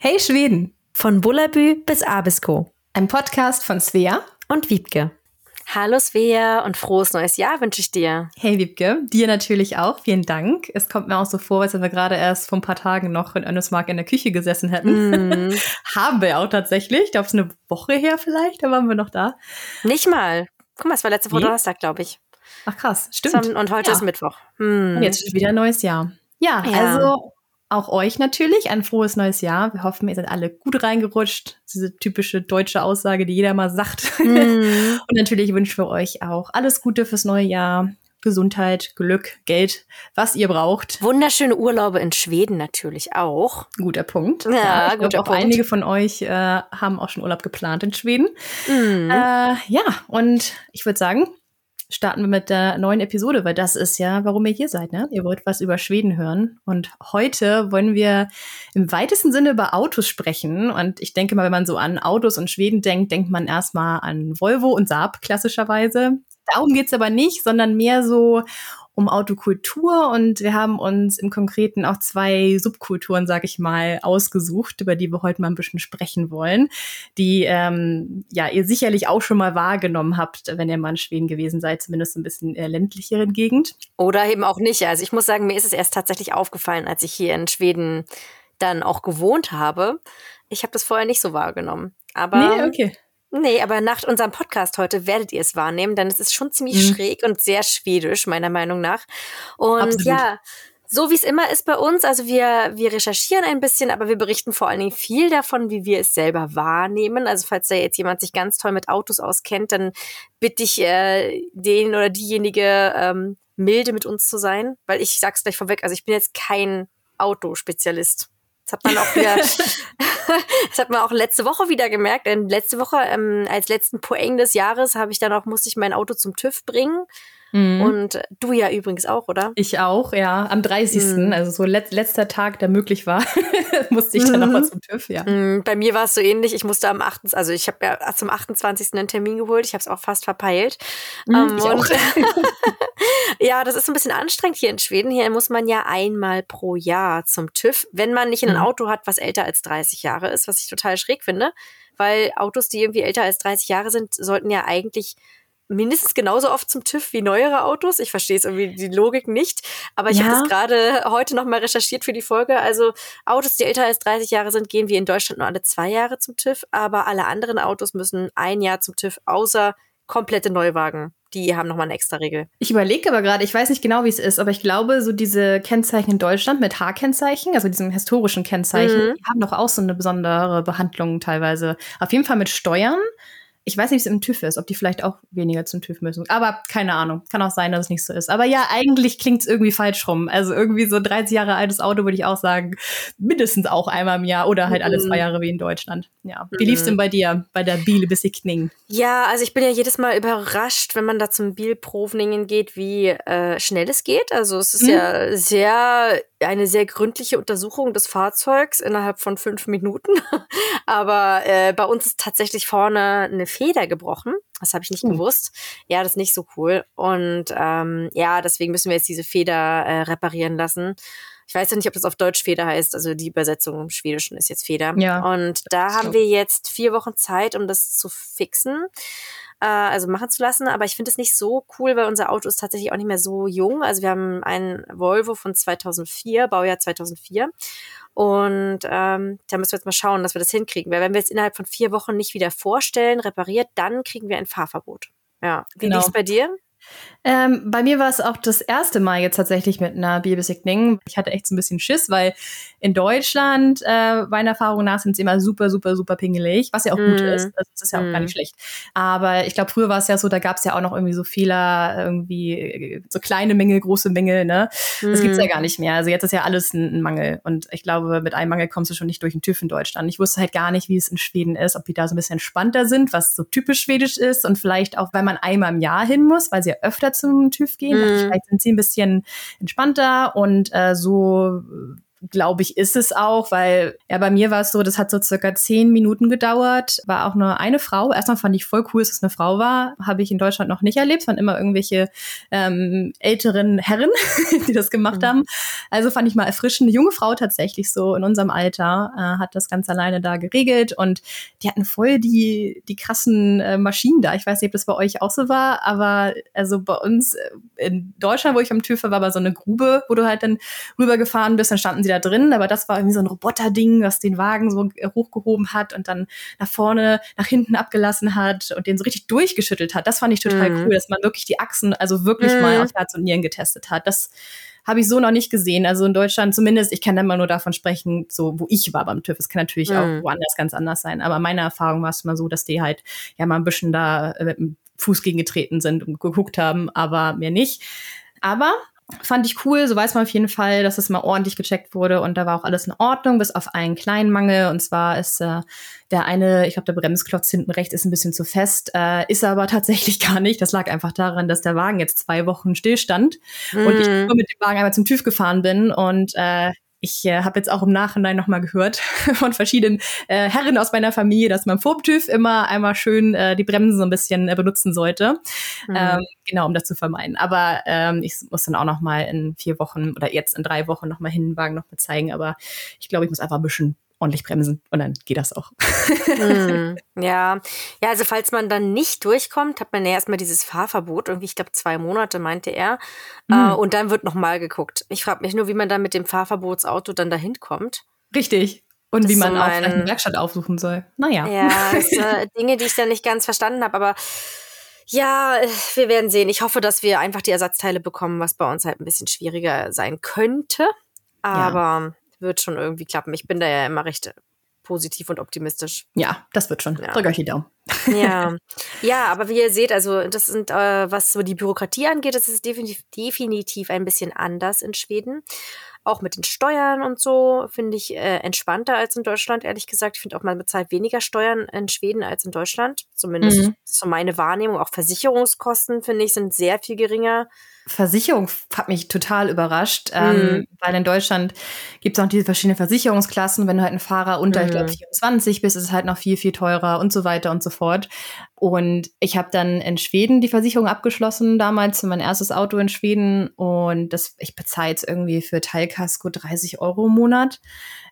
Hey Schweden! Von Bullabü bis Abisko. Ein Podcast von Svea und Wiebke. Hallo Svea und frohes neues Jahr wünsche ich dir. Hey Wiebke, dir natürlich auch. Vielen Dank. Es kommt mir auch so vor, als wenn wir gerade erst vor ein paar Tagen noch in Önnesmark in der Küche gesessen hätten. Mm. Haben wir auch tatsächlich. Ich glaube, es ist eine Woche her vielleicht, da waren wir noch da. Nicht mal. Guck mal, es war letzte Woche Donnerstag, glaube ich. Ach krass, stimmt. Und heute ja. ist Mittwoch. Hm. Und jetzt ist wieder ein neues Jahr. Ja, ja, also auch euch natürlich ein frohes neues Jahr. Wir hoffen, ihr seid alle gut reingerutscht. Diese typische deutsche Aussage, die jeder mal sagt. Mhm. Und natürlich wünschen wir euch auch alles Gute fürs neue Jahr. Gesundheit, Glück, Geld, was ihr braucht. Wunderschöne Urlaube in Schweden natürlich auch. Guter Punkt. Ja, ja ich guter auch Punkt. einige von euch äh, haben auch schon Urlaub geplant in Schweden. Mhm. Äh, ja, und ich würde sagen, starten wir mit der neuen Episode, weil das ist ja, warum ihr hier seid. Ne? Ihr wollt was über Schweden hören. Und heute wollen wir im weitesten Sinne über Autos sprechen. Und ich denke mal, wenn man so an Autos und Schweden denkt, denkt man erstmal an Volvo und Saab klassischerweise. Darum geht's aber nicht, sondern mehr so um Autokultur und wir haben uns im Konkreten auch zwei Subkulturen, sag ich mal, ausgesucht, über die wir heute mal ein bisschen sprechen wollen, die ähm, ja ihr sicherlich auch schon mal wahrgenommen habt, wenn ihr mal in Schweden gewesen seid, zumindest ein bisschen äh, ländlicheren Gegend. Oder eben auch nicht. Also ich muss sagen, mir ist es erst tatsächlich aufgefallen, als ich hier in Schweden dann auch gewohnt habe. Ich habe das vorher nicht so wahrgenommen. Aber nee, okay. Nee, aber nach unserem Podcast heute werdet ihr es wahrnehmen, denn es ist schon ziemlich mhm. schräg und sehr schwedisch, meiner Meinung nach. Und Absolut. ja, so wie es immer ist bei uns, also wir, wir recherchieren ein bisschen, aber wir berichten vor allen Dingen viel davon, wie wir es selber wahrnehmen. Also falls da jetzt jemand sich ganz toll mit Autos auskennt, dann bitte ich äh, den oder diejenige ähm, milde mit uns zu sein, weil ich sag's gleich vorweg, also ich bin jetzt kein Autospezialist. Das hat man auch wieder, das hat man auch letzte Woche wieder gemerkt. Denn letzte Woche, ähm, als letzten Poeng des Jahres, habe ich dann auch, musste ich mein Auto zum TÜV bringen. Mhm. Und du ja übrigens auch, oder? Ich auch, ja. Am 30. Mhm. Also so let letzter Tag, der möglich war, musste ich dann mhm. nochmal zum TÜV, ja. Mhm. Bei mir war es so ähnlich. Ich musste am 8. Also ich habe ja zum 28. einen Termin geholt. Ich habe es auch fast verpeilt. Mhm, ähm, ich auch. ja, das ist ein bisschen anstrengend hier in Schweden. Hier muss man ja einmal pro Jahr zum TÜV, wenn man nicht in ein mhm. Auto hat, was älter als 30 Jahre ist, was ich total schräg finde. Weil Autos, die irgendwie älter als 30 Jahre sind, sollten ja eigentlich mindestens genauso oft zum TÜV wie neuere Autos. Ich verstehe es irgendwie die Logik nicht, aber ich ja. habe das gerade heute noch mal recherchiert für die Folge. Also Autos, die älter als 30 Jahre sind, gehen wir in Deutschland nur alle zwei Jahre zum TÜV, aber alle anderen Autos müssen ein Jahr zum TÜV, außer komplette Neuwagen. Die haben nochmal eine extra Regel. Ich überlege aber gerade, ich weiß nicht genau, wie es ist, aber ich glaube, so diese Kennzeichen in Deutschland mit H-Kennzeichen, also diesem historischen Kennzeichen, mhm. die haben doch auch so eine besondere Behandlung teilweise. Auf jeden Fall mit Steuern ich weiß nicht, wie es im TÜV ist, ob die vielleicht auch weniger zum TÜV müssen. Aber keine Ahnung. Kann auch sein, dass es nicht so ist. Aber ja, eigentlich klingt es irgendwie falsch rum. Also irgendwie so ein 30 Jahre altes Auto würde ich auch sagen, mindestens auch einmal im Jahr oder halt mhm. alle zwei Jahre wie in Deutschland. Ja. Wie mhm. lief's denn bei dir, bei der Bielebesichtigung? Ja, also ich bin ja jedes Mal überrascht, wenn man da zum Bielprovningen geht, wie äh, schnell es geht. Also es ist mhm. ja sehr eine sehr gründliche Untersuchung des Fahrzeugs innerhalb von fünf Minuten. Aber äh, bei uns ist tatsächlich vorne eine Feder gebrochen. Das habe ich nicht uh. gewusst. Ja, das ist nicht so cool. Und ähm, ja, deswegen müssen wir jetzt diese Feder äh, reparieren lassen. Ich weiß ja nicht, ob das auf Deutsch Feder heißt. Also die Übersetzung im Schwedischen ist jetzt Feder. Ja. Und da haben wir jetzt vier Wochen Zeit, um das zu fixen äh, also machen zu lassen. Aber ich finde es nicht so cool, weil unser Auto ist tatsächlich auch nicht mehr so jung. Also wir haben einen Volvo von 2004, Baujahr 2004. Und ähm, da müssen wir jetzt mal schauen, dass wir das hinkriegen. Weil wenn wir jetzt innerhalb von vier Wochen nicht wieder vorstellen, repariert, dann kriegen wir ein Fahrverbot. Ja. Wie genau. lief's bei dir? Ähm, bei mir war es auch das erste Mal jetzt tatsächlich mit einer Bierbesigning. Ich hatte echt so ein bisschen Schiss, weil in Deutschland, äh, meiner Erfahrung nach, sind sie immer super, super, super pingelig, was ja auch mm. gut ist. Das ist ja auch mm. gar nicht schlecht. Aber ich glaube, früher war es ja so, da gab es ja auch noch irgendwie so Fehler, irgendwie so kleine Mängel, große Mängel, ne? Mm. Das gibt's ja gar nicht mehr. Also jetzt ist ja alles ein, ein, Mangel. Und ich glaube, mit einem Mangel kommst du schon nicht durch den TÜV in Deutschland. Ich wusste halt gar nicht, wie es in Schweden ist, ob die da so ein bisschen entspannter sind, was so typisch schwedisch ist und vielleicht auch, weil man einmal im Jahr hin muss, weil sie ja öfter zum TÜV gehen. Mhm. Vielleicht sind sie ein bisschen entspannter und äh, so glaube ich, ist es auch, weil ja bei mir war es so, das hat so circa zehn Minuten gedauert, war auch nur eine Frau. Erstmal fand ich voll cool, dass es eine Frau war, habe ich in Deutschland noch nicht erlebt, es waren immer irgendwelche ähm, älteren Herren, die das gemacht mhm. haben. Also fand ich mal erfrischend. Eine junge Frau tatsächlich so in unserem Alter äh, hat das ganz alleine da geregelt und die hatten voll die die krassen äh, Maschinen da. Ich weiß nicht, ob das bei euch auch so war, aber also bei uns äh, in Deutschland, wo ich am TÜV war, war so eine Grube, wo du halt dann rübergefahren bist, dann standen sie da drin, aber das war irgendwie so ein Roboterding, was den Wagen so hochgehoben hat und dann nach vorne, nach hinten abgelassen hat und den so richtig durchgeschüttelt hat. Das fand ich total mhm. cool, dass man wirklich die Achsen, also wirklich mhm. mal auf Herz und Nieren getestet hat. Das habe ich so noch nicht gesehen. Also in Deutschland zumindest, ich kann dann mal nur davon sprechen, so wo ich war beim TÜV. Es kann natürlich mhm. auch woanders ganz anders sein. Aber meine Erfahrung war es mal so, dass die halt ja mal ein bisschen da mit dem Fuß gegengetreten sind und geguckt haben, aber mehr nicht. Aber fand ich cool. So weiß man auf jeden Fall, dass es mal ordentlich gecheckt wurde und da war auch alles in Ordnung, bis auf einen kleinen Mangel. Und zwar ist äh, der eine, ich glaube, der Bremsklotz hinten rechts ist ein bisschen zu fest, äh, ist aber tatsächlich gar nicht. Das lag einfach daran, dass der Wagen jetzt zwei Wochen stillstand mm. und ich mhm. nur mit dem Wagen einmal zum TÜV gefahren bin und äh, ich äh, habe jetzt auch im Nachhinein nochmal gehört von verschiedenen äh, Herren aus meiner Familie, dass man vor TÜV immer einmal schön äh, die Bremsen so ein bisschen äh, benutzen sollte. Mhm. Ähm, genau, um das zu vermeiden. Aber ähm, ich muss dann auch nochmal in vier Wochen oder jetzt in drei Wochen nochmal hin, den Wagen nochmal zeigen. Aber ich glaube, ich muss einfach ein bisschen ordentlich bremsen und dann geht das auch. mm, ja. Ja, also falls man dann nicht durchkommt, hat man ja erstmal dieses Fahrverbot, irgendwie, ich glaube, zwei Monate, meinte er. Mm. Äh, und dann wird nochmal geguckt. Ich frage mich nur, wie man dann mit dem Fahrverbotsauto dann dahin kommt. Richtig. Und das wie man so auch eine Werkstatt aufsuchen soll. Naja. Ja, das, äh, Dinge, die ich dann nicht ganz verstanden habe, aber ja, wir werden sehen. Ich hoffe, dass wir einfach die Ersatzteile bekommen, was bei uns halt ein bisschen schwieriger sein könnte. Aber wird schon irgendwie klappen. Ich bin da ja immer recht positiv und optimistisch. Ja, das wird schon. Ja. Drück euch die Daumen. Ja. ja, aber wie ihr seht, also das sind, äh, was so die Bürokratie angeht, das ist definitiv, definitiv ein bisschen anders in Schweden. Auch mit den Steuern und so finde ich äh, entspannter als in Deutschland, ehrlich gesagt. Ich finde auch, man bezahlt weniger Steuern in Schweden als in Deutschland. Zumindest mhm. so meine Wahrnehmung. Auch Versicherungskosten, finde ich, sind sehr viel geringer. Versicherung hat mich total überrascht, ähm, mhm. weil in Deutschland gibt es auch diese verschiedenen Versicherungsklassen. Wenn du halt ein Fahrer unter, mhm. ich glaube, 24 bist, ist es halt noch viel, viel teurer und so weiter und so fort. Und ich habe dann in Schweden die Versicherung abgeschlossen, damals für mein erstes Auto in Schweden. Und das, ich bezahle jetzt irgendwie für Teilkasko 30 Euro im Monat.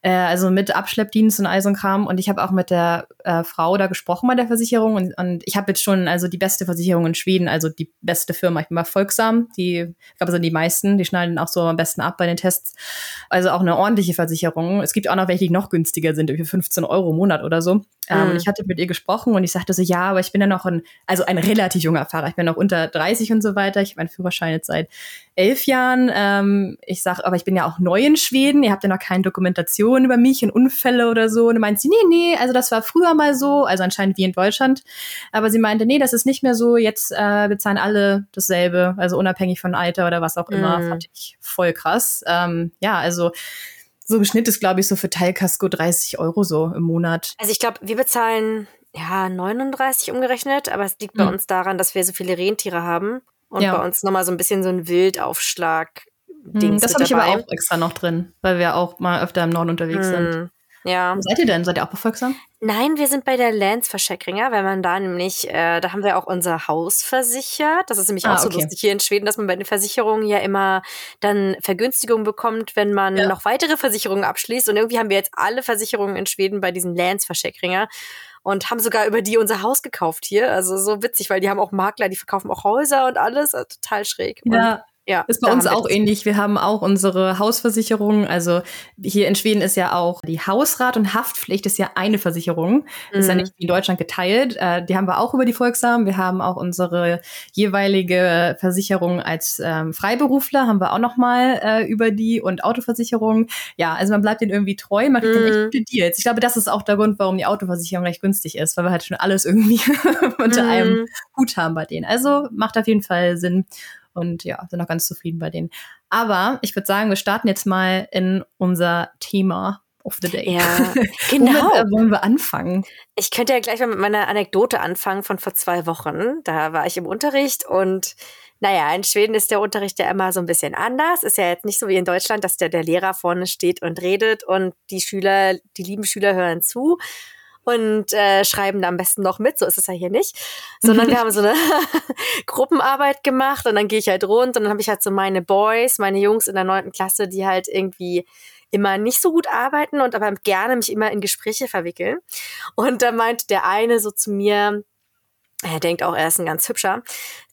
Äh, also mit Abschleppdienst und all so ein Kram. Und ich habe auch mit der äh, Frau da gesprochen bei der Versicherung. Und, und ich habe jetzt schon also die beste Versicherung in Schweden, also die beste Firma. Ich bin mal Folgsam. Die, ich glaube, sind die meisten. Die schneiden auch so am besten ab bei den Tests. Also auch eine ordentliche Versicherung. Es gibt auch noch welche, die noch günstiger sind, für 15 Euro im Monat oder so. Ähm, mhm. Und ich hatte mit ihr gesprochen und ich sagte so, ja, aber ich bin ja noch ein, also ein relativ junger Fahrer. Ich bin noch unter 30 und so weiter. Ich habe meinen Führerschein jetzt seit elf Jahren. Ähm, ich sage, aber ich bin ja auch neu in Schweden. Ihr habt ja noch keine Dokumentation über mich und Unfälle oder so. Und dann meint sie, nee, nee, also das war früher mal so, also anscheinend wie in Deutschland. Aber sie meinte, nee, das ist nicht mehr so. Jetzt äh, bezahlen alle dasselbe, also unabhängig von Alter oder was auch immer. Mhm. Fand ich voll krass. Ähm, ja, also so im Schnitt ist, glaube ich, so für Teilkasko 30 Euro so im Monat. Also ich glaube, wir bezahlen ja 39 umgerechnet, aber es liegt bei hm. uns daran, dass wir so viele Rentiere haben und ja. bei uns nochmal so ein bisschen so ein Wildaufschlag. Hm, das habe ich aber auch extra noch drin, weil wir auch mal öfter im Norden unterwegs hm. sind. Ja. Wo seid ihr denn? Seid ihr auch befolgsam? Nein, wir sind bei der Landsversicherung, weil man da nämlich, äh, da haben wir auch unser Haus versichert. Das ist nämlich ah, auch so okay. lustig hier in Schweden, dass man bei den Versicherungen ja immer dann Vergünstigungen bekommt, wenn man ja. noch weitere Versicherungen abschließt. Und irgendwie haben wir jetzt alle Versicherungen in Schweden bei diesen Landsversicherungen und haben sogar über die unser Haus gekauft hier. Also so witzig, weil die haben auch Makler, die verkaufen auch Häuser und alles. Also total schräg. Ja. Und ja, ist bei uns auch ähnlich. Wir haben auch unsere Hausversicherung. Also hier in Schweden ist ja auch die Hausrat- und Haftpflicht ist ja eine Versicherung. Mhm. Ist ja mhm. nicht wie in Deutschland geteilt. Äh, die haben wir auch über die Volksam. Wir haben auch unsere jeweilige Versicherung als ähm, Freiberufler, haben wir auch nochmal äh, über die und Autoversicherung. Ja, also man bleibt denen irgendwie treu, man kriegt mhm. echt gute Deals. Ich glaube, das ist auch der Grund, warum die Autoversicherung recht günstig ist, weil wir halt schon alles irgendwie unter mhm. einem Hut haben bei denen. Also macht auf jeden Fall Sinn und ja, sind auch ganz zufrieden bei denen. Aber ich würde sagen, wir starten jetzt mal in unser Thema of the Day. Ja, genau. Womit äh, wollen wir anfangen? Ich könnte ja gleich mal mit meiner Anekdote anfangen von vor zwei Wochen. Da war ich im Unterricht und naja, in Schweden ist der Unterricht ja immer so ein bisschen anders. Ist ja jetzt nicht so wie in Deutschland, dass der, der Lehrer vorne steht und redet und die Schüler, die lieben Schüler hören zu und äh, schreiben da am besten noch mit. So ist es ja hier nicht. Sondern wir haben so eine Gruppenarbeit gemacht und dann gehe ich halt rund und dann habe ich halt so meine Boys, meine Jungs in der neunten Klasse, die halt irgendwie immer nicht so gut arbeiten und aber gerne mich immer in Gespräche verwickeln. Und da meint der eine so zu mir, er denkt auch, er ist ein ganz hübscher,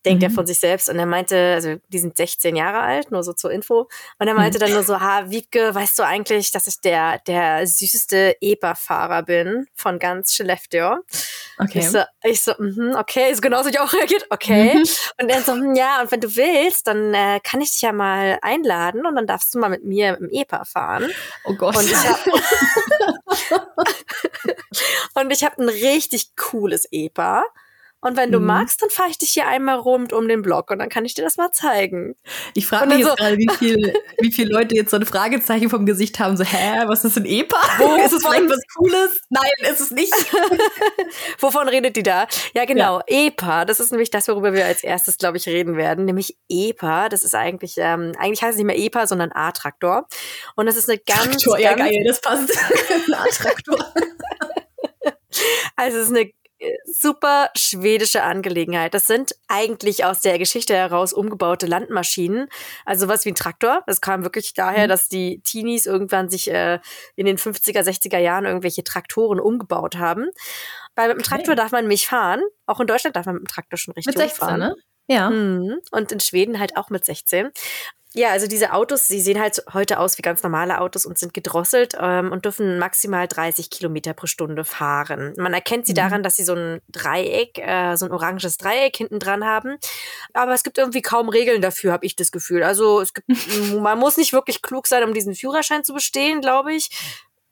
denkt mhm. er von sich selbst. Und er meinte, also die sind 16 Jahre alt, nur so zur Info. Und er meinte mhm. dann nur so, ha, Wiebke, weißt du eigentlich, dass ich der, der süßeste EPA-Fahrer bin von ganz Skellefteå? Okay. Ich so, ich so mm okay, so genauso ich auch reagiert, okay. Mhm. Und er so, hm, ja, und wenn du willst, dann äh, kann ich dich ja mal einladen und dann darfst du mal mit mir im EPA fahren. Oh Gott. Und ich habe und ich habe ein richtig cooles EPA. Und wenn du mhm. magst, dann fahre ich dich hier einmal rund um den Block und dann kann ich dir das mal zeigen. Ich frage mich jetzt so, gerade, wie, viel, wie viele Leute jetzt so ein Fragezeichen vom Gesicht haben, so, hä, was ist ein EPA? Wo, ist es vielleicht was Cooles? Nein, ist es nicht. Wovon redet die da? Ja, genau, ja. EPA, das ist nämlich das, worüber wir als erstes, glaube ich, reden werden, nämlich EPA, das ist eigentlich, ähm, eigentlich heißt es nicht mehr EPA, sondern A-Traktor. Und das ist eine ganz, Traktor, ganz, ja geil, das passt. A-Traktor. Also es ist eine super schwedische Angelegenheit. Das sind eigentlich aus der Geschichte heraus umgebaute Landmaschinen. Also was wie ein Traktor. Das kam wirklich daher, mhm. dass die Teenies irgendwann sich äh, in den 50er, 60er Jahren irgendwelche Traktoren umgebaut haben. Weil mit dem Traktor darf man mich fahren. Auch in Deutschland darf man mit dem Traktor schon richtig mit 16, fahren. Ne? Ja. Mhm. Und in Schweden halt auch mit 16. Ja, also diese Autos, sie sehen halt heute aus wie ganz normale Autos und sind gedrosselt ähm, und dürfen maximal 30 Kilometer pro Stunde fahren. Man erkennt sie mhm. daran, dass sie so ein Dreieck, äh, so ein oranges Dreieck hinten dran haben. Aber es gibt irgendwie kaum Regeln dafür, habe ich das Gefühl. Also es gibt, man muss nicht wirklich klug sein, um diesen Führerschein zu bestehen, glaube ich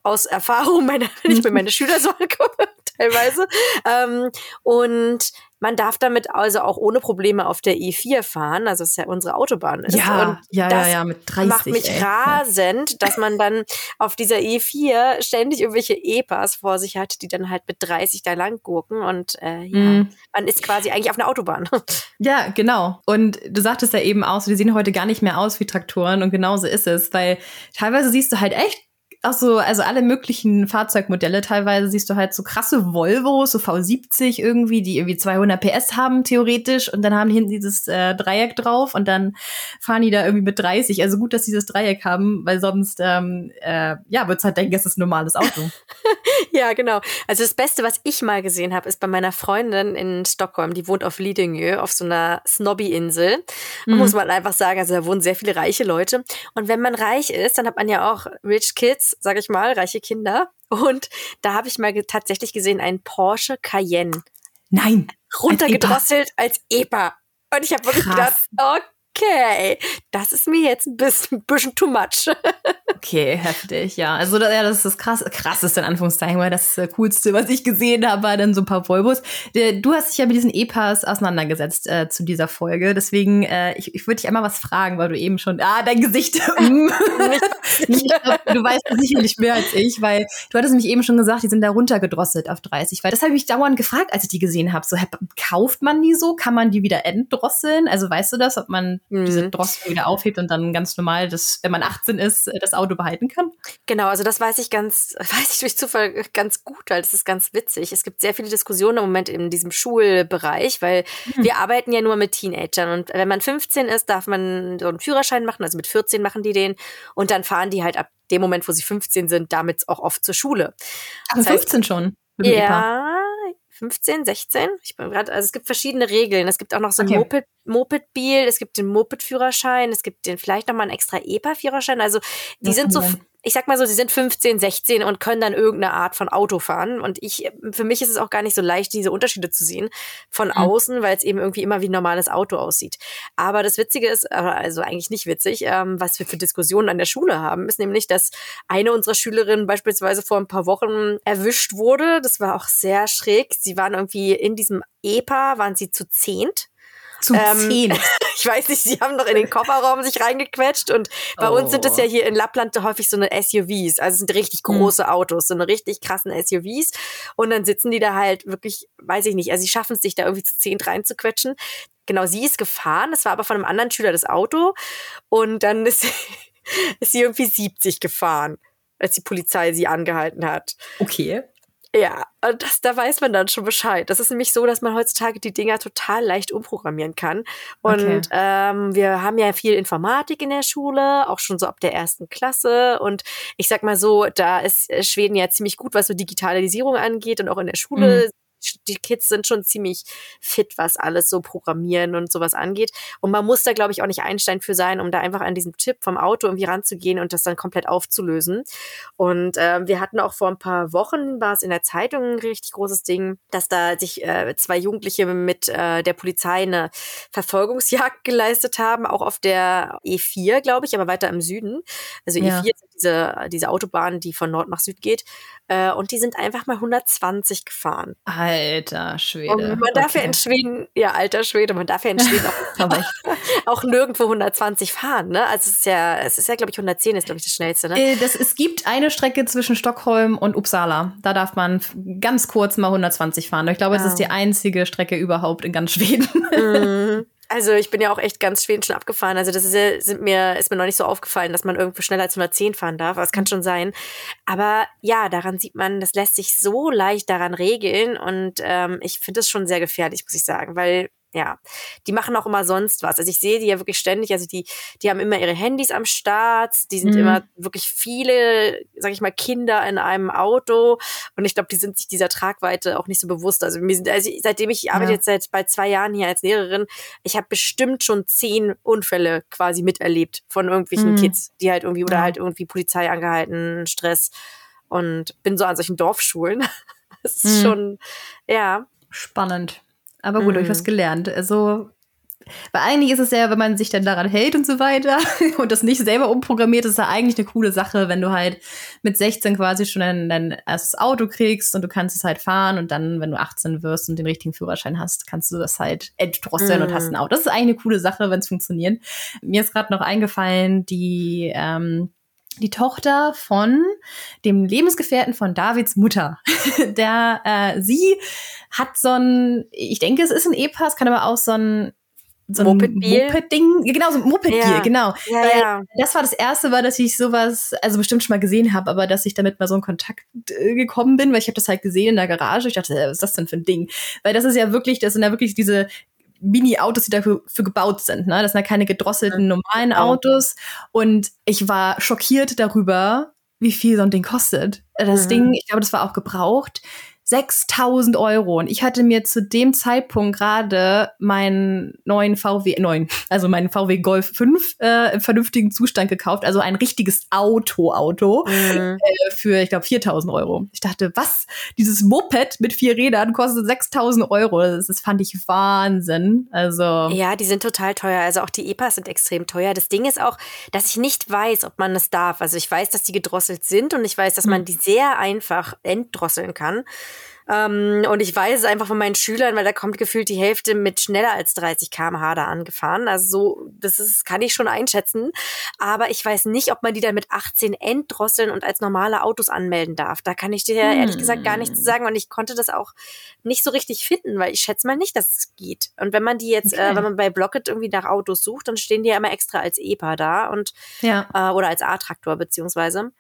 aus Erfahrung, meine, wenn ich mir meine Schüler so angucke, teilweise. Ähm, und man darf damit also auch ohne Probleme auf der E4 fahren, also es ja unsere Autobahn ist. Ja, und ja, das ja, ja, mit 30. macht mich ey. rasend, dass man dann auf dieser E4 ständig irgendwelche EPAs vor sich hat, die dann halt mit 30 da lang gurken und äh, ja, mm. man ist quasi eigentlich auf einer Autobahn. Ja, genau. Und du sagtest ja eben auch, die sehen heute gar nicht mehr aus wie Traktoren und genauso ist es, weil teilweise siehst du halt echt auch so, also alle möglichen Fahrzeugmodelle. Teilweise siehst du halt so krasse Volvos, so V70 irgendwie, die irgendwie 200 PS haben theoretisch und dann haben die hinten dieses äh, Dreieck drauf und dann fahren die da irgendwie mit 30. Also gut, dass sie dieses Dreieck haben, weil sonst ähm, äh, ja wird's halt denken, es ist ein normales Auto. ja, genau. Also das Beste, was ich mal gesehen habe, ist bei meiner Freundin in Stockholm. Die wohnt auf Lidingö, auf so einer Snobby-Insel. Mhm. Muss man einfach sagen, also da wohnen sehr viele reiche Leute. Und wenn man reich ist, dann hat man ja auch Rich Kids sag ich mal, reiche Kinder. Und da habe ich mal ge tatsächlich gesehen, einen Porsche Cayenne. Nein. Runtergedrosselt als EPA. Und ich habe wirklich Krass. gedacht, okay, das ist mir jetzt ein bisschen, ein bisschen too much. Okay, heftig, ja. Also ja, das ist das krass, krasseste in Anführungszeichen, weil das, das coolste, was ich gesehen habe, war dann so ein paar Volvos. Du hast dich ja mit diesen E-Pass auseinandergesetzt äh, zu dieser Folge. Deswegen, äh, ich, ich würde dich einmal was fragen, weil du eben schon, ah, dein Gesicht. Ich glaub, du weißt sicherlich mehr als ich, weil du hattest mich eben schon gesagt, die sind da runtergedrosselt auf 30. Weil das habe ich mich dauernd gefragt, als ich die gesehen habe. So, kauft man die so? Kann man die wieder entdrosseln? Also weißt du das, ob man mhm. diese Drossel wieder aufhebt und dann ganz normal, das, wenn man 18 ist, das Auto behalten kann? Genau, also das weiß ich ganz, weiß ich durch Zufall ganz gut, weil das ist ganz witzig. Es gibt sehr viele Diskussionen im Moment in diesem Schulbereich, weil hm. wir arbeiten ja nur mit Teenagern und wenn man 15 ist, darf man so einen Führerschein machen, also mit 14 machen die den und dann fahren die halt ab dem Moment, wo sie 15 sind, damit auch oft zur Schule. Ach, das 15 heißt, schon? Ja, 15, 16. Ich bin gerade, also es gibt verschiedene Regeln. Es gibt auch noch so ein okay. Moped, Moped-Biel, es gibt den Moped-Führerschein, es gibt den vielleicht noch mal einen extra EPA-Führerschein. Also die das sind so, sein ich sag mal so, sie sind 15, 16 und können dann irgendeine Art von Auto fahren. Und ich, für mich ist es auch gar nicht so leicht, diese Unterschiede zu sehen von mhm. außen, weil es eben irgendwie immer wie ein normales Auto aussieht. Aber das Witzige ist, also eigentlich nicht witzig, ähm, was wir für Diskussionen an der Schule haben, ist nämlich, dass eine unserer Schülerinnen beispielsweise vor ein paar Wochen erwischt wurde. Das war auch sehr schräg. Sie waren irgendwie in diesem EPA, waren sie zu zehnt zu ähm, zehn. ich weiß nicht, sie haben noch in den Kofferraum sich reingequetscht und bei oh. uns sind es ja hier in Lappland häufig so eine SUVs. Also es sind richtig hm. große. Autos, so eine richtig krassen SUVs. Und dann sitzen die da halt wirklich, weiß ich nicht, also sie schaffen es sich da irgendwie zu zehn reinzuquetschen genau, sie ist gefahren, das war aber von einem anderen Schüler das Auto und dann ist, ist sie irgendwie 70 gefahren, als die Polizei sie angehalten hat. Okay. Ja, und das, da weiß man dann schon Bescheid. Das ist nämlich so, dass man heutzutage die Dinger total leicht umprogrammieren kann. Und okay. ähm, wir haben ja viel Informatik in der Schule, auch schon so ab der ersten Klasse. Und ich sag mal so, da ist Schweden ja ziemlich gut, was so Digitalisierung angeht und auch in der Schule mhm die Kids sind schon ziemlich fit, was alles so Programmieren und sowas angeht. Und man muss da, glaube ich, auch nicht Einstein für sein, um da einfach an diesen Tipp vom Auto irgendwie ranzugehen und das dann komplett aufzulösen. Und äh, wir hatten auch vor ein paar Wochen, war es in der Zeitung ein richtig großes Ding, dass da sich äh, zwei Jugendliche mit äh, der Polizei eine Verfolgungsjagd geleistet haben, auch auf der E4, glaube ich, aber weiter im Süden. Also ja. E4 ist diese, diese Autobahn, die von Nord nach Süd geht. Äh, und die sind einfach mal 120 gefahren. Alter Schwede. Und man darf okay. ja in Schweden, ja, alter Schwede, man darf ja in Schweden auch, auch nirgendwo 120 fahren, ne? Also es ist ja, es ist ja, glaube ich, 110 ist, glaube ich, das schnellste, ne? Äh, das, es gibt eine Strecke zwischen Stockholm und Uppsala. Da darf man ganz kurz mal 120 fahren. Ich glaube, es ist die einzige Strecke überhaupt in ganz Schweden. Mhm. Also ich bin ja auch echt ganz Schweden schon abgefahren. Also das ist, sind mir, ist mir noch nicht so aufgefallen, dass man irgendwo schneller als 110 fahren darf. Aber es kann schon sein. Aber ja, daran sieht man, das lässt sich so leicht daran regeln. Und ähm, ich finde es schon sehr gefährlich, muss ich sagen, weil ja, die machen auch immer sonst was. Also ich sehe die ja wirklich ständig, also die, die haben immer ihre Handys am Start, die sind mhm. immer wirklich viele, sag ich mal, Kinder in einem Auto und ich glaube, die sind sich dieser Tragweite auch nicht so bewusst. Also, mir sind, also seitdem ich, ich arbeite jetzt seit bald zwei Jahren hier als Lehrerin, ich habe bestimmt schon zehn Unfälle quasi miterlebt von irgendwelchen mhm. Kids, die halt irgendwie, oder ja. halt irgendwie Polizei angehalten, Stress und bin so an solchen Dorfschulen. Das ist mhm. schon, ja. Spannend. Aber gut, mhm. habe ich was gelernt. Also, weil eigentlich ist es ja, wenn man sich dann daran hält und so weiter und das nicht selber umprogrammiert, ist ja eigentlich eine coole Sache, wenn du halt mit 16 quasi schon dein, dein erstes Auto kriegst und du kannst es halt fahren und dann, wenn du 18 wirst und den richtigen Führerschein hast, kannst du das halt entdrosseln mhm. und hast ein Auto. Das ist eigentlich eine coole Sache, wenn es funktioniert. Mir ist gerade noch eingefallen, die ähm, die Tochter von dem Lebensgefährten von Davids Mutter. Der, äh, sie hat so ein, ich denke, es ist ein E-Pass, kann aber auch so ein so ein Moped-Ding, genau, so ein Moped-Deal, ja. genau. Ja, ja. Das war das erste Mal, dass ich sowas, also bestimmt schon mal gesehen habe, aber dass ich damit mal so in Kontakt äh, gekommen bin, weil ich habe das halt gesehen in der Garage. Ich dachte, was ist das denn für ein Ding? Weil das ist ja wirklich, das sind ja wirklich diese Mini-Autos, die dafür für gebaut sind. Ne? Das sind ja keine gedrosselten normalen Autos. Und ich war schockiert darüber, wie viel so ein Ding kostet. Das mhm. Ding, ich glaube, das war auch gebraucht. 6000 Euro. Und ich hatte mir zu dem Zeitpunkt gerade meinen neuen VW, neuen, also meinen VW Golf 5 äh, im vernünftigen Zustand gekauft. Also ein richtiges Auto-Auto mhm. äh, für, ich glaube, 4000 Euro. Ich dachte, was? Dieses Moped mit vier Rädern kostet 6000 Euro. Das, das fand ich Wahnsinn. Also. Ja, die sind total teuer. Also auch die EPAs sind extrem teuer. Das Ding ist auch, dass ich nicht weiß, ob man es darf. Also ich weiß, dass die gedrosselt sind und ich weiß, dass man mhm. die sehr einfach entdrosseln kann. Ähm, und ich weiß es einfach von meinen Schülern, weil da kommt gefühlt die Hälfte mit schneller als 30 km/h da angefahren. Also so, das ist, kann ich schon einschätzen. Aber ich weiß nicht, ob man die dann mit 18 entdrosseln und als normale Autos anmelden darf. Da kann ich dir hm. ehrlich gesagt gar nichts sagen. Und ich konnte das auch nicht so richtig finden, weil ich schätze mal nicht, dass es geht. Und wenn man die jetzt, äh, okay. äh, wenn man bei Blocket irgendwie nach Autos sucht, dann stehen die ja immer extra als EPA da und ja. äh, oder als A-Traktor beziehungsweise.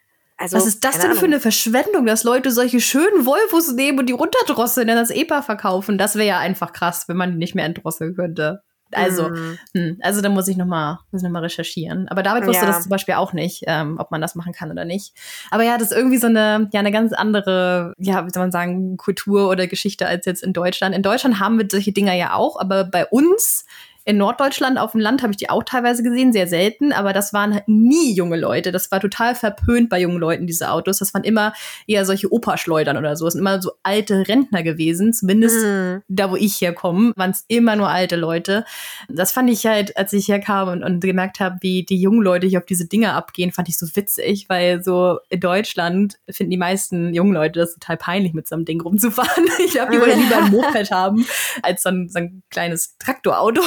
Also, Was ist das denn Ahnung. für eine Verschwendung, dass Leute solche schönen Volvos nehmen und die runterdrosseln und das EPA verkaufen? Das wäre ja einfach krass, wenn man die nicht mehr entdrosseln könnte. Also, mm. hm, also da muss ich nochmal noch, mal, recherchieren. Aber David wusste ja. das zum Beispiel auch nicht, ähm, ob man das machen kann oder nicht. Aber ja, das ist irgendwie so eine, ja, eine ganz andere, ja, wie soll man sagen, Kultur oder Geschichte als jetzt in Deutschland. In Deutschland haben wir solche Dinger ja auch, aber bei uns in Norddeutschland auf dem Land habe ich die auch teilweise gesehen, sehr selten, aber das waren halt nie junge Leute. Das war total verpönt bei jungen Leuten, diese Autos. Das waren immer eher solche Operschleudern oder so. Das sind immer so alte Rentner gewesen, zumindest mhm. da, wo ich herkomme, waren es immer nur alte Leute. Das fand ich halt, als ich herkam und, und gemerkt habe, wie die jungen Leute hier auf diese Dinger abgehen, fand ich so witzig, weil so in Deutschland finden die meisten jungen Leute das total peinlich, mit so einem Ding rumzufahren. Ich glaube, die wollen lieber ein Moped haben, als so ein, so ein kleines Traktorauto.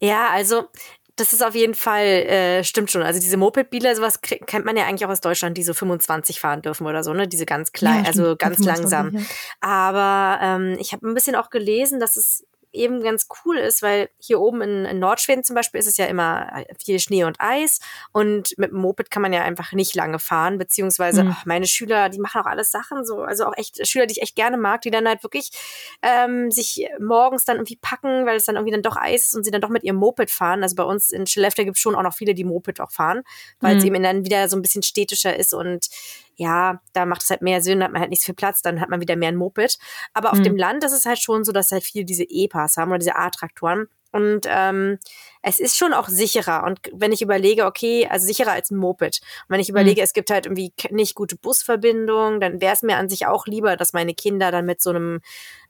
Ja, also das ist auf jeden Fall, äh, stimmt schon. Also diese Moped-Biele, sowas kennt man ja eigentlich auch aus Deutschland, die so 25 fahren dürfen oder so, ne? Diese ganz klein, ja, also ganz langsam. Ja. Aber ähm, ich habe ein bisschen auch gelesen, dass es eben ganz cool ist, weil hier oben in, in, Nordschweden zum Beispiel ist es ja immer viel Schnee und Eis und mit dem Moped kann man ja einfach nicht lange fahren, beziehungsweise mhm. ach, meine Schüler, die machen auch alles Sachen so, also auch echt Schüler, die ich echt gerne mag, die dann halt wirklich ähm, sich morgens dann irgendwie packen, weil es dann irgendwie dann doch Eis ist und sie dann doch mit ihrem Moped fahren. Also bei uns in Skellefteå gibt es schon auch noch viele, die Moped auch fahren, weil es mhm. eben dann wieder so ein bisschen städtischer ist und ja, da macht es halt mehr Sinn, hat man halt nicht so viel Platz, dann hat man wieder mehr ein Moped. Aber auf mhm. dem Land ist es halt schon so, dass halt viele diese E-Pass haben oder diese A-Traktoren. Und ähm, es ist schon auch sicherer. Und wenn ich überlege, okay, also sicherer als ein Moped. Und wenn ich überlege, mhm. es gibt halt irgendwie nicht gute Busverbindungen, dann wäre es mir an sich auch lieber, dass meine Kinder dann mit so einem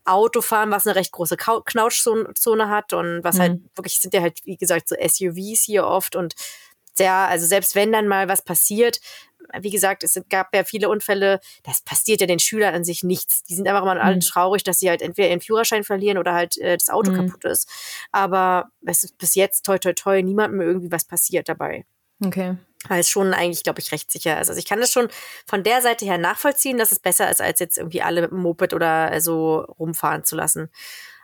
Auto fahren, was eine recht große Knautschzone hat und was mhm. halt wirklich sind ja halt, wie gesagt, so SUVs hier oft und ja, also selbst wenn dann mal was passiert, wie gesagt, es gab ja viele Unfälle, das passiert ja den Schülern an sich nichts. Die sind einfach mal mhm. alle traurig, dass sie halt entweder ihren Führerschein verlieren oder halt äh, das Auto mhm. kaputt ist. Aber es ist bis jetzt, toi, toi, toi, niemandem irgendwie was passiert dabei. Okay. Weil es schon eigentlich, glaube ich, recht sicher ist. Also ich kann das schon von der Seite her nachvollziehen, dass es besser ist, als jetzt irgendwie alle mit dem Moped oder so rumfahren zu lassen.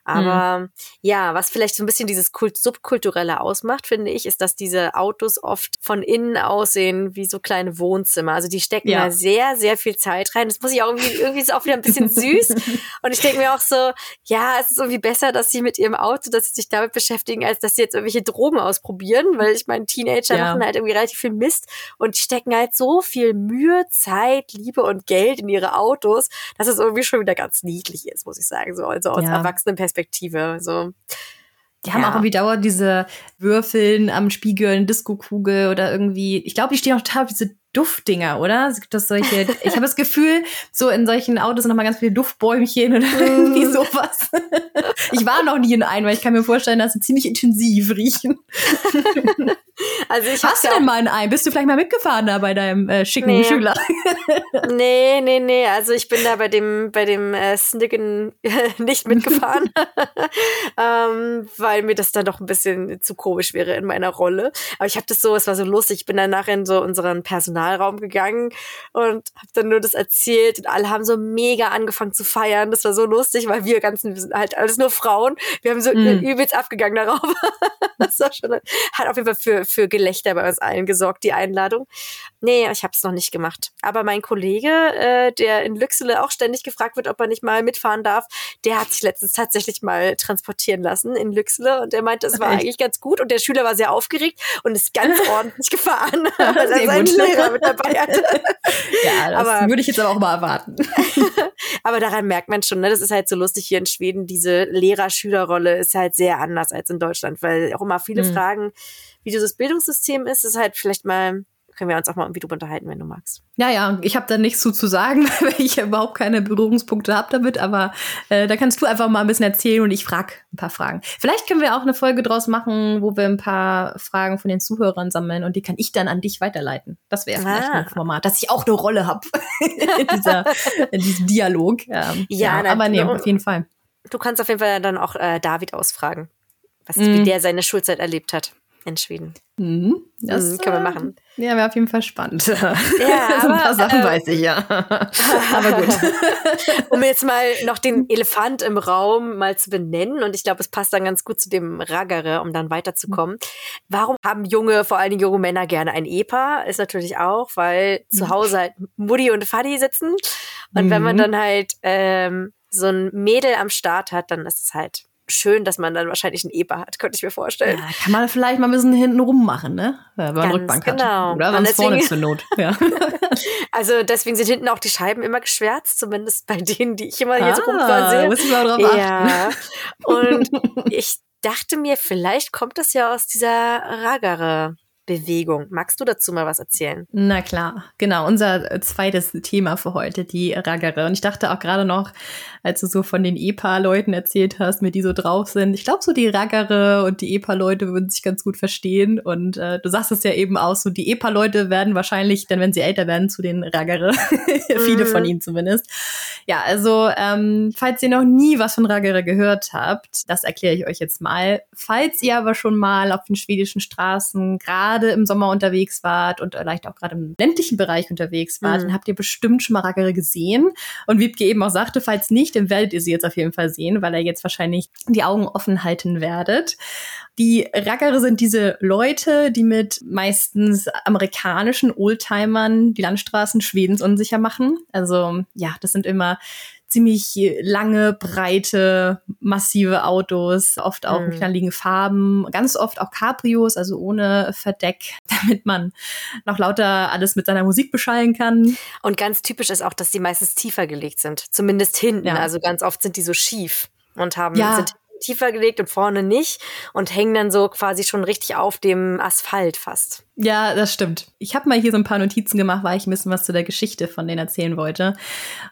Aber mhm. ja, was vielleicht so ein bisschen dieses Kult Subkulturelle ausmacht, finde ich, ist, dass diese Autos oft von innen aussehen wie so kleine Wohnzimmer. Also die stecken ja. da sehr, sehr viel Zeit rein. Das muss ich auch irgendwie, irgendwie ist auch wieder ein bisschen süß. Und ich denke mir auch so, ja, es ist irgendwie besser, dass sie mit ihrem Auto, dass sie sich damit beschäftigen, als dass sie jetzt irgendwelche Drogen ausprobieren, weil ich meine, Teenager ja. machen halt irgendwie relativ viel Mist und die stecken halt so viel Mühe, Zeit, Liebe und Geld in ihre Autos, dass es irgendwie schon wieder ganz niedlich ist, muss ich sagen, so also aus ja. Erwachsenenperspektive Perspektive. So. Die haben ja. auch irgendwie dauernd diese Würfeln am Spiegel, eine Disco-Kugel oder irgendwie, ich glaube, die stehen auch total auf diese Duftdinger, oder? Es gibt das solche, ich habe das Gefühl, so in solchen Autos sind noch mal ganz viele Duftbäumchen oder irgendwie sowas. Ich war noch nie in einem, weil ich kann mir vorstellen, dass sie ziemlich intensiv riechen. Also ich Hast du denn mal in einem? Bist du vielleicht mal mitgefahren da bei deinem äh, schicken nee. Schüler? nee, nee, nee. Also ich bin da bei dem, bei dem äh, Snicken nicht mitgefahren, ähm, weil mir das dann doch ein bisschen zu komisch wäre in meiner Rolle. Aber ich habe das so, es war so lustig. Ich bin dann nachher in so unseren Personalraum gegangen und habe dann nur das erzählt und alle haben so mega angefangen zu feiern. Das war so lustig, weil wir ganzen, wir sind halt alles nur Frauen. Wir haben so mm. übelst abgegangen darauf. das war schon, hat auf jeden Fall für für Gelächter bei uns allen gesorgt, die Einladung. Nee, ich habe es noch nicht gemacht. Aber mein Kollege, äh, der in Lüxele auch ständig gefragt wird, ob er nicht mal mitfahren darf, der hat sich letztens tatsächlich mal transportieren lassen in Lüxele und der meinte, es war Echt? eigentlich ganz gut und der Schüler war sehr aufgeregt und ist ganz ordentlich gefahren, weil er seinen Lehrer mit dabei hatte. ja, das aber, würde ich jetzt aber auch mal erwarten. aber daran merkt man schon, ne, das ist halt so lustig hier in Schweden, diese Lehrer-Schüler-Rolle ist halt sehr anders als in Deutschland, weil auch immer viele mhm. fragen, wie dieses Bildungssystem ist, ist halt vielleicht mal können wir uns auch mal irgendwie drüber unterhalten, wenn du magst. Ja, ja, ich habe da nichts zu, zu sagen, weil ich überhaupt keine Berührungspunkte habe damit, aber äh, da kannst du einfach mal ein bisschen erzählen und ich frage ein paar Fragen. Vielleicht können wir auch eine Folge draus machen, wo wir ein paar Fragen von den Zuhörern sammeln und die kann ich dann an dich weiterleiten. Das wäre vielleicht ah. ein Format, dass ich auch eine Rolle habe in, in diesem Dialog. Ähm, ja, ja aber nee, auf jeden Fall. Du kannst auf jeden Fall dann auch äh, David ausfragen, was, mhm. wie der seine Schulzeit erlebt hat in Schweden. Mhm, das mhm, können wir machen. Ja, wäre auf jeden Fall spannend. Ja, aber, ein paar Sachen äh, weiß ich ja. aber gut. um jetzt mal noch den Elefant im Raum mal zu benennen, und ich glaube, es passt dann ganz gut zu dem Raggere, um dann weiterzukommen. Warum haben junge, vor allen Dingen junge Männer gerne ein Epa? Ist natürlich auch, weil zu mhm. Hause halt Mutti und Fadi sitzen. Und mhm. wenn man mhm. dann halt ähm, so ein Mädel am Start hat, dann ist es halt schön, dass man dann wahrscheinlich einen Eber hat, könnte ich mir vorstellen. Ja, kann man vielleicht mal ein bisschen hinten rum machen, ne? Wenn man Rückbank genau. hat. Oder sonst vorne zur Not. Ja. also deswegen sind hinten auch die Scheiben immer geschwärzt, zumindest bei denen, die ich immer hier ah, so rumfahren sehe. Muss ich mal drauf achten. Ja. Und ich dachte mir, vielleicht kommt das ja aus dieser Ragare Bewegung. Magst du dazu mal was erzählen? Na klar, genau. Unser äh, zweites Thema für heute, die Raggere. Und ich dachte auch gerade noch, als du so von den EPA-Leuten erzählt hast, mit die so drauf sind. Ich glaube, so die Raggere und die EPA-Leute würden sich ganz gut verstehen. Und äh, du sagst es ja eben auch so, die EPA-Leute werden wahrscheinlich, dann wenn sie älter werden, zu den Raggere. Viele von mhm. ihnen zumindest. Ja, also ähm, falls ihr noch nie was von Ragare gehört habt, das erkläre ich euch jetzt mal. Falls ihr aber schon mal auf den schwedischen Straßen gerade im Sommer unterwegs wart und vielleicht auch gerade im ländlichen Bereich unterwegs wart, mhm. dann habt ihr bestimmt schon mal Ragare gesehen. Und wie Wiebke eben auch sagte, falls nicht, dann werdet ihr sie jetzt auf jeden Fall sehen, weil ihr jetzt wahrscheinlich die Augen offen halten werdet. Die Raggere sind diese Leute, die mit meistens amerikanischen Oldtimern die Landstraßen Schwedens unsicher machen. Also ja, das sind immer ziemlich lange, breite, massive Autos, oft auch mhm. in knalligen Farben, ganz oft auch Cabrios, also ohne Verdeck, damit man noch lauter alles mit seiner Musik beschallen kann. Und ganz typisch ist auch, dass die meistens tiefer gelegt sind, zumindest hinten. Ja. Also ganz oft sind die so schief und haben ja. sind tiefer gelegt und vorne nicht und hängen dann so quasi schon richtig auf dem Asphalt fast. Ja, das stimmt. Ich habe mal hier so ein paar Notizen gemacht, weil ich ein bisschen was zu der Geschichte von denen erzählen wollte.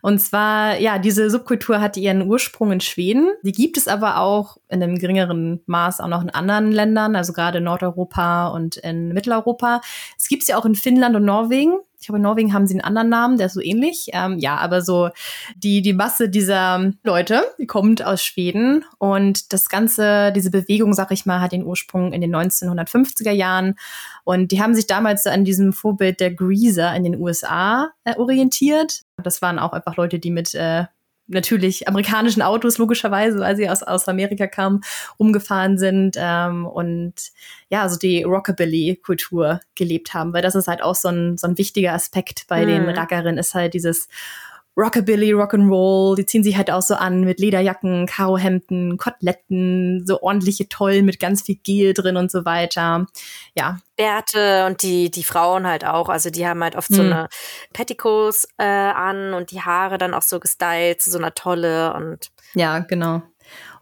Und zwar, ja, diese Subkultur hatte ihren Ursprung in Schweden. Die gibt es aber auch in einem geringeren Maß auch noch in anderen Ländern, also gerade in Nordeuropa und in Mitteleuropa. Es gibt sie auch in Finnland und Norwegen. Ich glaube, in Norwegen haben sie einen anderen Namen, der ist so ähnlich. Ähm, ja, aber so die, die Masse dieser Leute, die kommt aus Schweden. Und das Ganze, diese Bewegung, sag ich mal, hat den Ursprung in den 1950er Jahren. Und die haben sich damals an diesem Vorbild der Greaser in den USA äh, orientiert. Das waren auch einfach Leute, die mit äh, natürlich amerikanischen Autos logischerweise, weil sie aus, aus Amerika kamen, umgefahren sind ähm, und ja, also die Rockabilly-Kultur gelebt haben, weil das ist halt auch so ein, so ein wichtiger Aspekt bei mhm. den Rackerinnen, ist halt dieses Rockabilly, Rock'n'Roll, die ziehen sich halt auch so an mit Lederjacken, Karohemden, Koteletten, so ordentliche Tollen mit ganz viel Gel drin und so weiter. Ja. Bärte und die, die Frauen halt auch, also die haben halt oft hm. so eine Petticoats äh, an und die Haare dann auch so gestylt, so einer Tolle und. Ja, genau.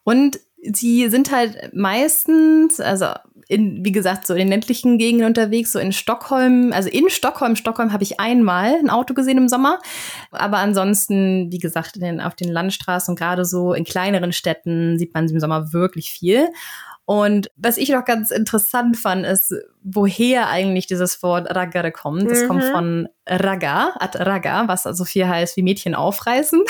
Und sie sind halt meistens, also in, wie gesagt, so in den ländlichen Gegenden unterwegs, so in Stockholm. Also in Stockholm, Stockholm habe ich einmal ein Auto gesehen im Sommer. Aber ansonsten, wie gesagt, den, auf den Landstraßen gerade so in kleineren Städten sieht man sie im Sommer wirklich viel. Und was ich noch ganz interessant fand, ist, woher eigentlich dieses Wort Ragare kommt. Das mhm. kommt von Raga, ad Raga, was also viel heißt wie Mädchen aufreißen.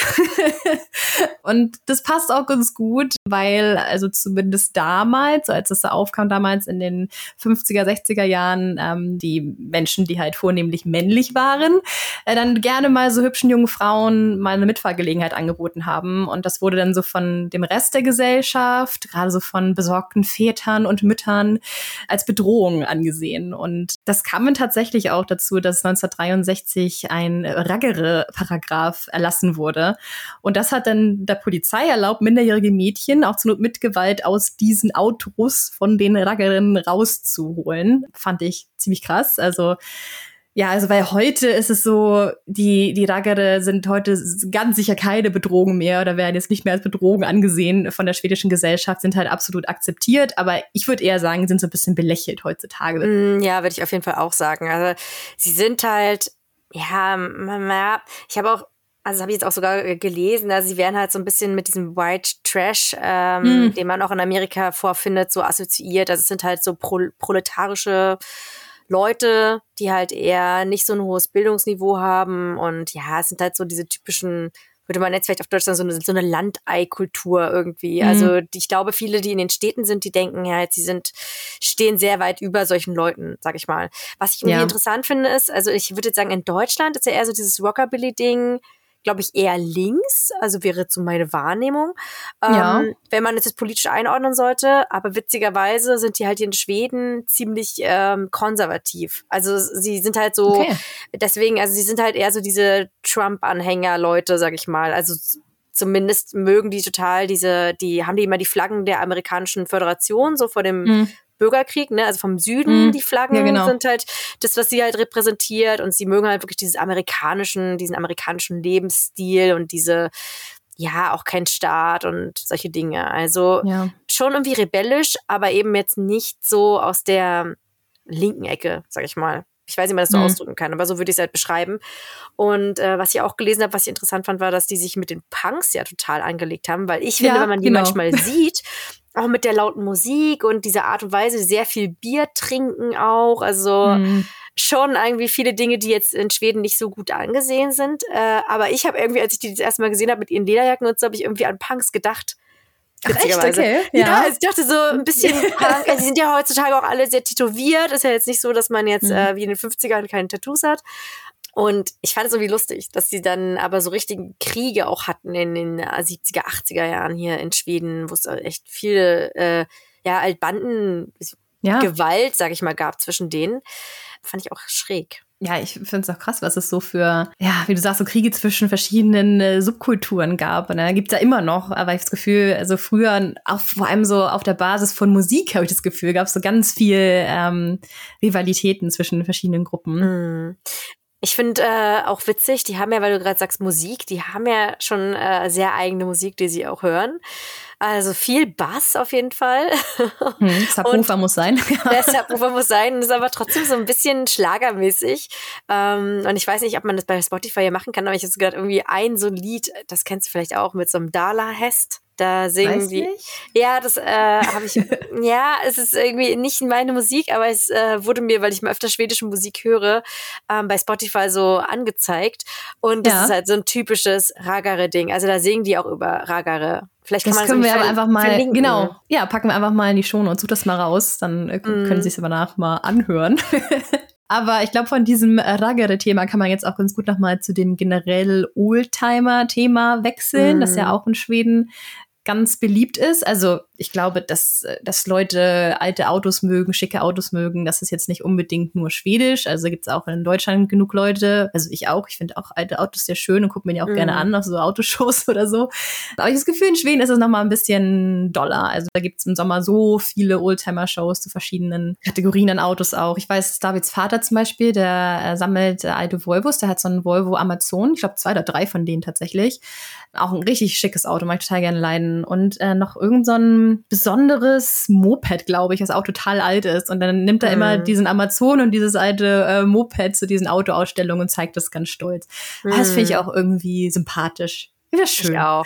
und das passt auch ganz gut, weil also zumindest damals, als es da aufkam, damals in den 50er, 60er Jahren, ähm, die Menschen, die halt vornehmlich männlich waren, äh, dann gerne mal so hübschen jungen Frauen mal eine Mitfahrgelegenheit angeboten haben. Und das wurde dann so von dem Rest der Gesellschaft, gerade so von besorgten Vätern und Müttern, als Bedrohung angesehen angesehen. Und das kam dann tatsächlich auch dazu, dass 1963 ein Raggere-Paragraph erlassen wurde. Und das hat dann der Polizei erlaubt, minderjährige Mädchen auch zur Not mit Gewalt aus diesen Autos von den Raggerinnen rauszuholen. Fand ich ziemlich krass. Also ja, also weil heute ist es so, die, die Raggare sind heute ganz sicher keine Bedrohung mehr oder werden jetzt nicht mehr als Bedrohung angesehen von der schwedischen Gesellschaft, sind halt absolut akzeptiert, aber ich würde eher sagen, sind so ein bisschen belächelt heutzutage. Mm, ja, würde ich auf jeden Fall auch sagen. Also sie sind halt, ja, ich habe auch also habe ich jetzt auch sogar gelesen, also sie werden halt so ein bisschen mit diesem White Trash, ähm, mm. den man auch in Amerika vorfindet, so assoziiert. Also es sind halt so pro proletarische Leute, die halt eher nicht so ein hohes Bildungsniveau haben und ja, es sind halt so diese typischen würde man jetzt vielleicht auf Deutschland so eine, so eine Landei-Kultur irgendwie. Mhm. Also ich glaube, viele, die in den Städten sind, die denken ja, sie sind, stehen sehr weit über solchen Leuten, sag ich mal. Was ich irgendwie ja. interessant finde, ist, also ich würde jetzt sagen, in Deutschland ist ja eher so dieses Rockabilly-Ding, glaube ich, eher links, also wäre so meine Wahrnehmung, ja. ähm, wenn man es jetzt politisch einordnen sollte. Aber witzigerweise sind die halt hier in Schweden ziemlich ähm, konservativ. Also sie sind halt so, okay. deswegen, also sie sind halt eher so diese Trump-Anhänger-Leute, sag ich mal. Also zumindest mögen die total diese, die haben die immer die Flaggen der amerikanischen Föderation so vor dem mhm. Bürgerkrieg, ne? Also vom Süden, mm, die Flaggen ja, genau. sind halt das, was sie halt repräsentiert. Und sie mögen halt wirklich dieses amerikanischen, diesen amerikanischen Lebensstil und diese, ja, auch kein Staat und solche Dinge. Also ja. schon irgendwie rebellisch, aber eben jetzt nicht so aus der linken Ecke, sag ich mal. Ich weiß nicht, wie man das so mhm. ausdrücken kann, aber so würde ich es halt beschreiben. Und äh, was ich auch gelesen habe, was ich interessant fand, war, dass die sich mit den Punks ja total angelegt haben, weil ich finde, ja, wenn man die genau. manchmal sieht, auch mit der lauten Musik und dieser Art und Weise sehr viel Bier trinken auch. Also mhm. schon irgendwie viele Dinge, die jetzt in Schweden nicht so gut angesehen sind. Äh, aber ich habe irgendwie, als ich die das erste Mal gesehen habe mit ihren Lederjacken und so, habe ich irgendwie an Punks gedacht. Witzigerweise. Echt? Okay. Ja. ja, also ich dachte so ein bisschen Punk. Also, sie sind ja heutzutage auch alle sehr tätowiert. Ist ja jetzt nicht so, dass man jetzt mhm. äh, wie in den 50ern keine Tattoos hat. Und ich fand es irgendwie lustig, dass sie dann aber so richtigen Kriege auch hatten in den 70er, 80er Jahren hier in Schweden, wo es echt viele äh, ja, Altbanden, ja. Gewalt, sag ich mal, gab zwischen denen. Fand ich auch schräg. Ja, ich finde es auch krass, was es so für, ja, wie du sagst, so Kriege zwischen verschiedenen äh, Subkulturen gab. Und da gibt's ja immer noch, aber ich habe das Gefühl, also früher, auch vor allem so auf der Basis von Musik, habe ich das Gefühl, gab es so ganz viel ähm, Rivalitäten zwischen verschiedenen Gruppen. Mm. Ich finde äh, auch witzig, die haben ja, weil du gerade sagst Musik, die haben ja schon äh, sehr eigene Musik, die sie auch hören. Also viel Bass auf jeden Fall. Hm, Subwoofer muss sein. der Subwoofer muss sein, ist aber trotzdem so ein bisschen schlagermäßig. Ähm, und ich weiß nicht, ob man das bei Spotify hier machen kann, aber ich habe gerade irgendwie ein so Lied, das kennst du vielleicht auch, mit so einem Dala-Hest. Da singen Weiß die. Nicht? Ja, das äh, habe ich. ja, es ist irgendwie nicht meine Musik, aber es äh, wurde mir, weil ich mal öfter schwedische Musik höre, ähm, bei Spotify so angezeigt. Und das ja. ist halt so ein typisches Ragare-Ding. Also da singen die auch über Ragare. Vielleicht kann das man können wir aber einfach mal, verlinken. genau, ja, packen wir einfach mal in die Show und such das mal raus, dann äh, können mm. Sie es aber nach mal anhören. aber ich glaube, von diesem Ragare-Thema kann man jetzt auch ganz gut nochmal zu dem generell Oldtimer-Thema wechseln, mm. das ja auch in Schweden ganz beliebt ist. Also ich glaube, dass, dass Leute alte Autos mögen, schicke Autos mögen, das ist jetzt nicht unbedingt nur schwedisch. Also gibt es auch in Deutschland genug Leute, also ich auch, ich finde auch alte Autos sehr schön und gucke mir die auch mhm. gerne an auf so Autoshows oder so. Aber ich habe das Gefühl, in Schweden ist es nochmal ein bisschen doller. Also da gibt es im Sommer so viele Oldtimer-Shows zu verschiedenen Kategorien an Autos auch. Ich weiß, Davids Vater zum Beispiel, der äh, sammelt äh, alte Volvos, der hat so einen Volvo Amazon, ich glaube zwei oder drei von denen tatsächlich. Auch ein richtig schickes Auto, mag ich total gerne leiden. Und äh, noch irgend so ein besonderes Moped, glaube ich, was auch total alt ist. Und dann nimmt er mhm. immer diesen Amazon und dieses alte äh, Moped zu diesen Autoausstellungen und zeigt das ganz stolz. Mhm. Das finde ich auch irgendwie sympathisch. Wieder schön. Ich auch.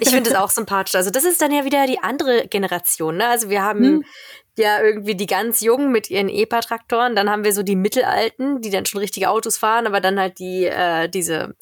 Ich finde es auch sympathisch. Also das ist dann ja wieder die andere Generation. Ne? Also wir haben hm ja irgendwie die ganz Jungen mit ihren EPA-Traktoren. Dann haben wir so die Mittelalten, die dann schon richtige Autos fahren, aber dann halt die äh, diese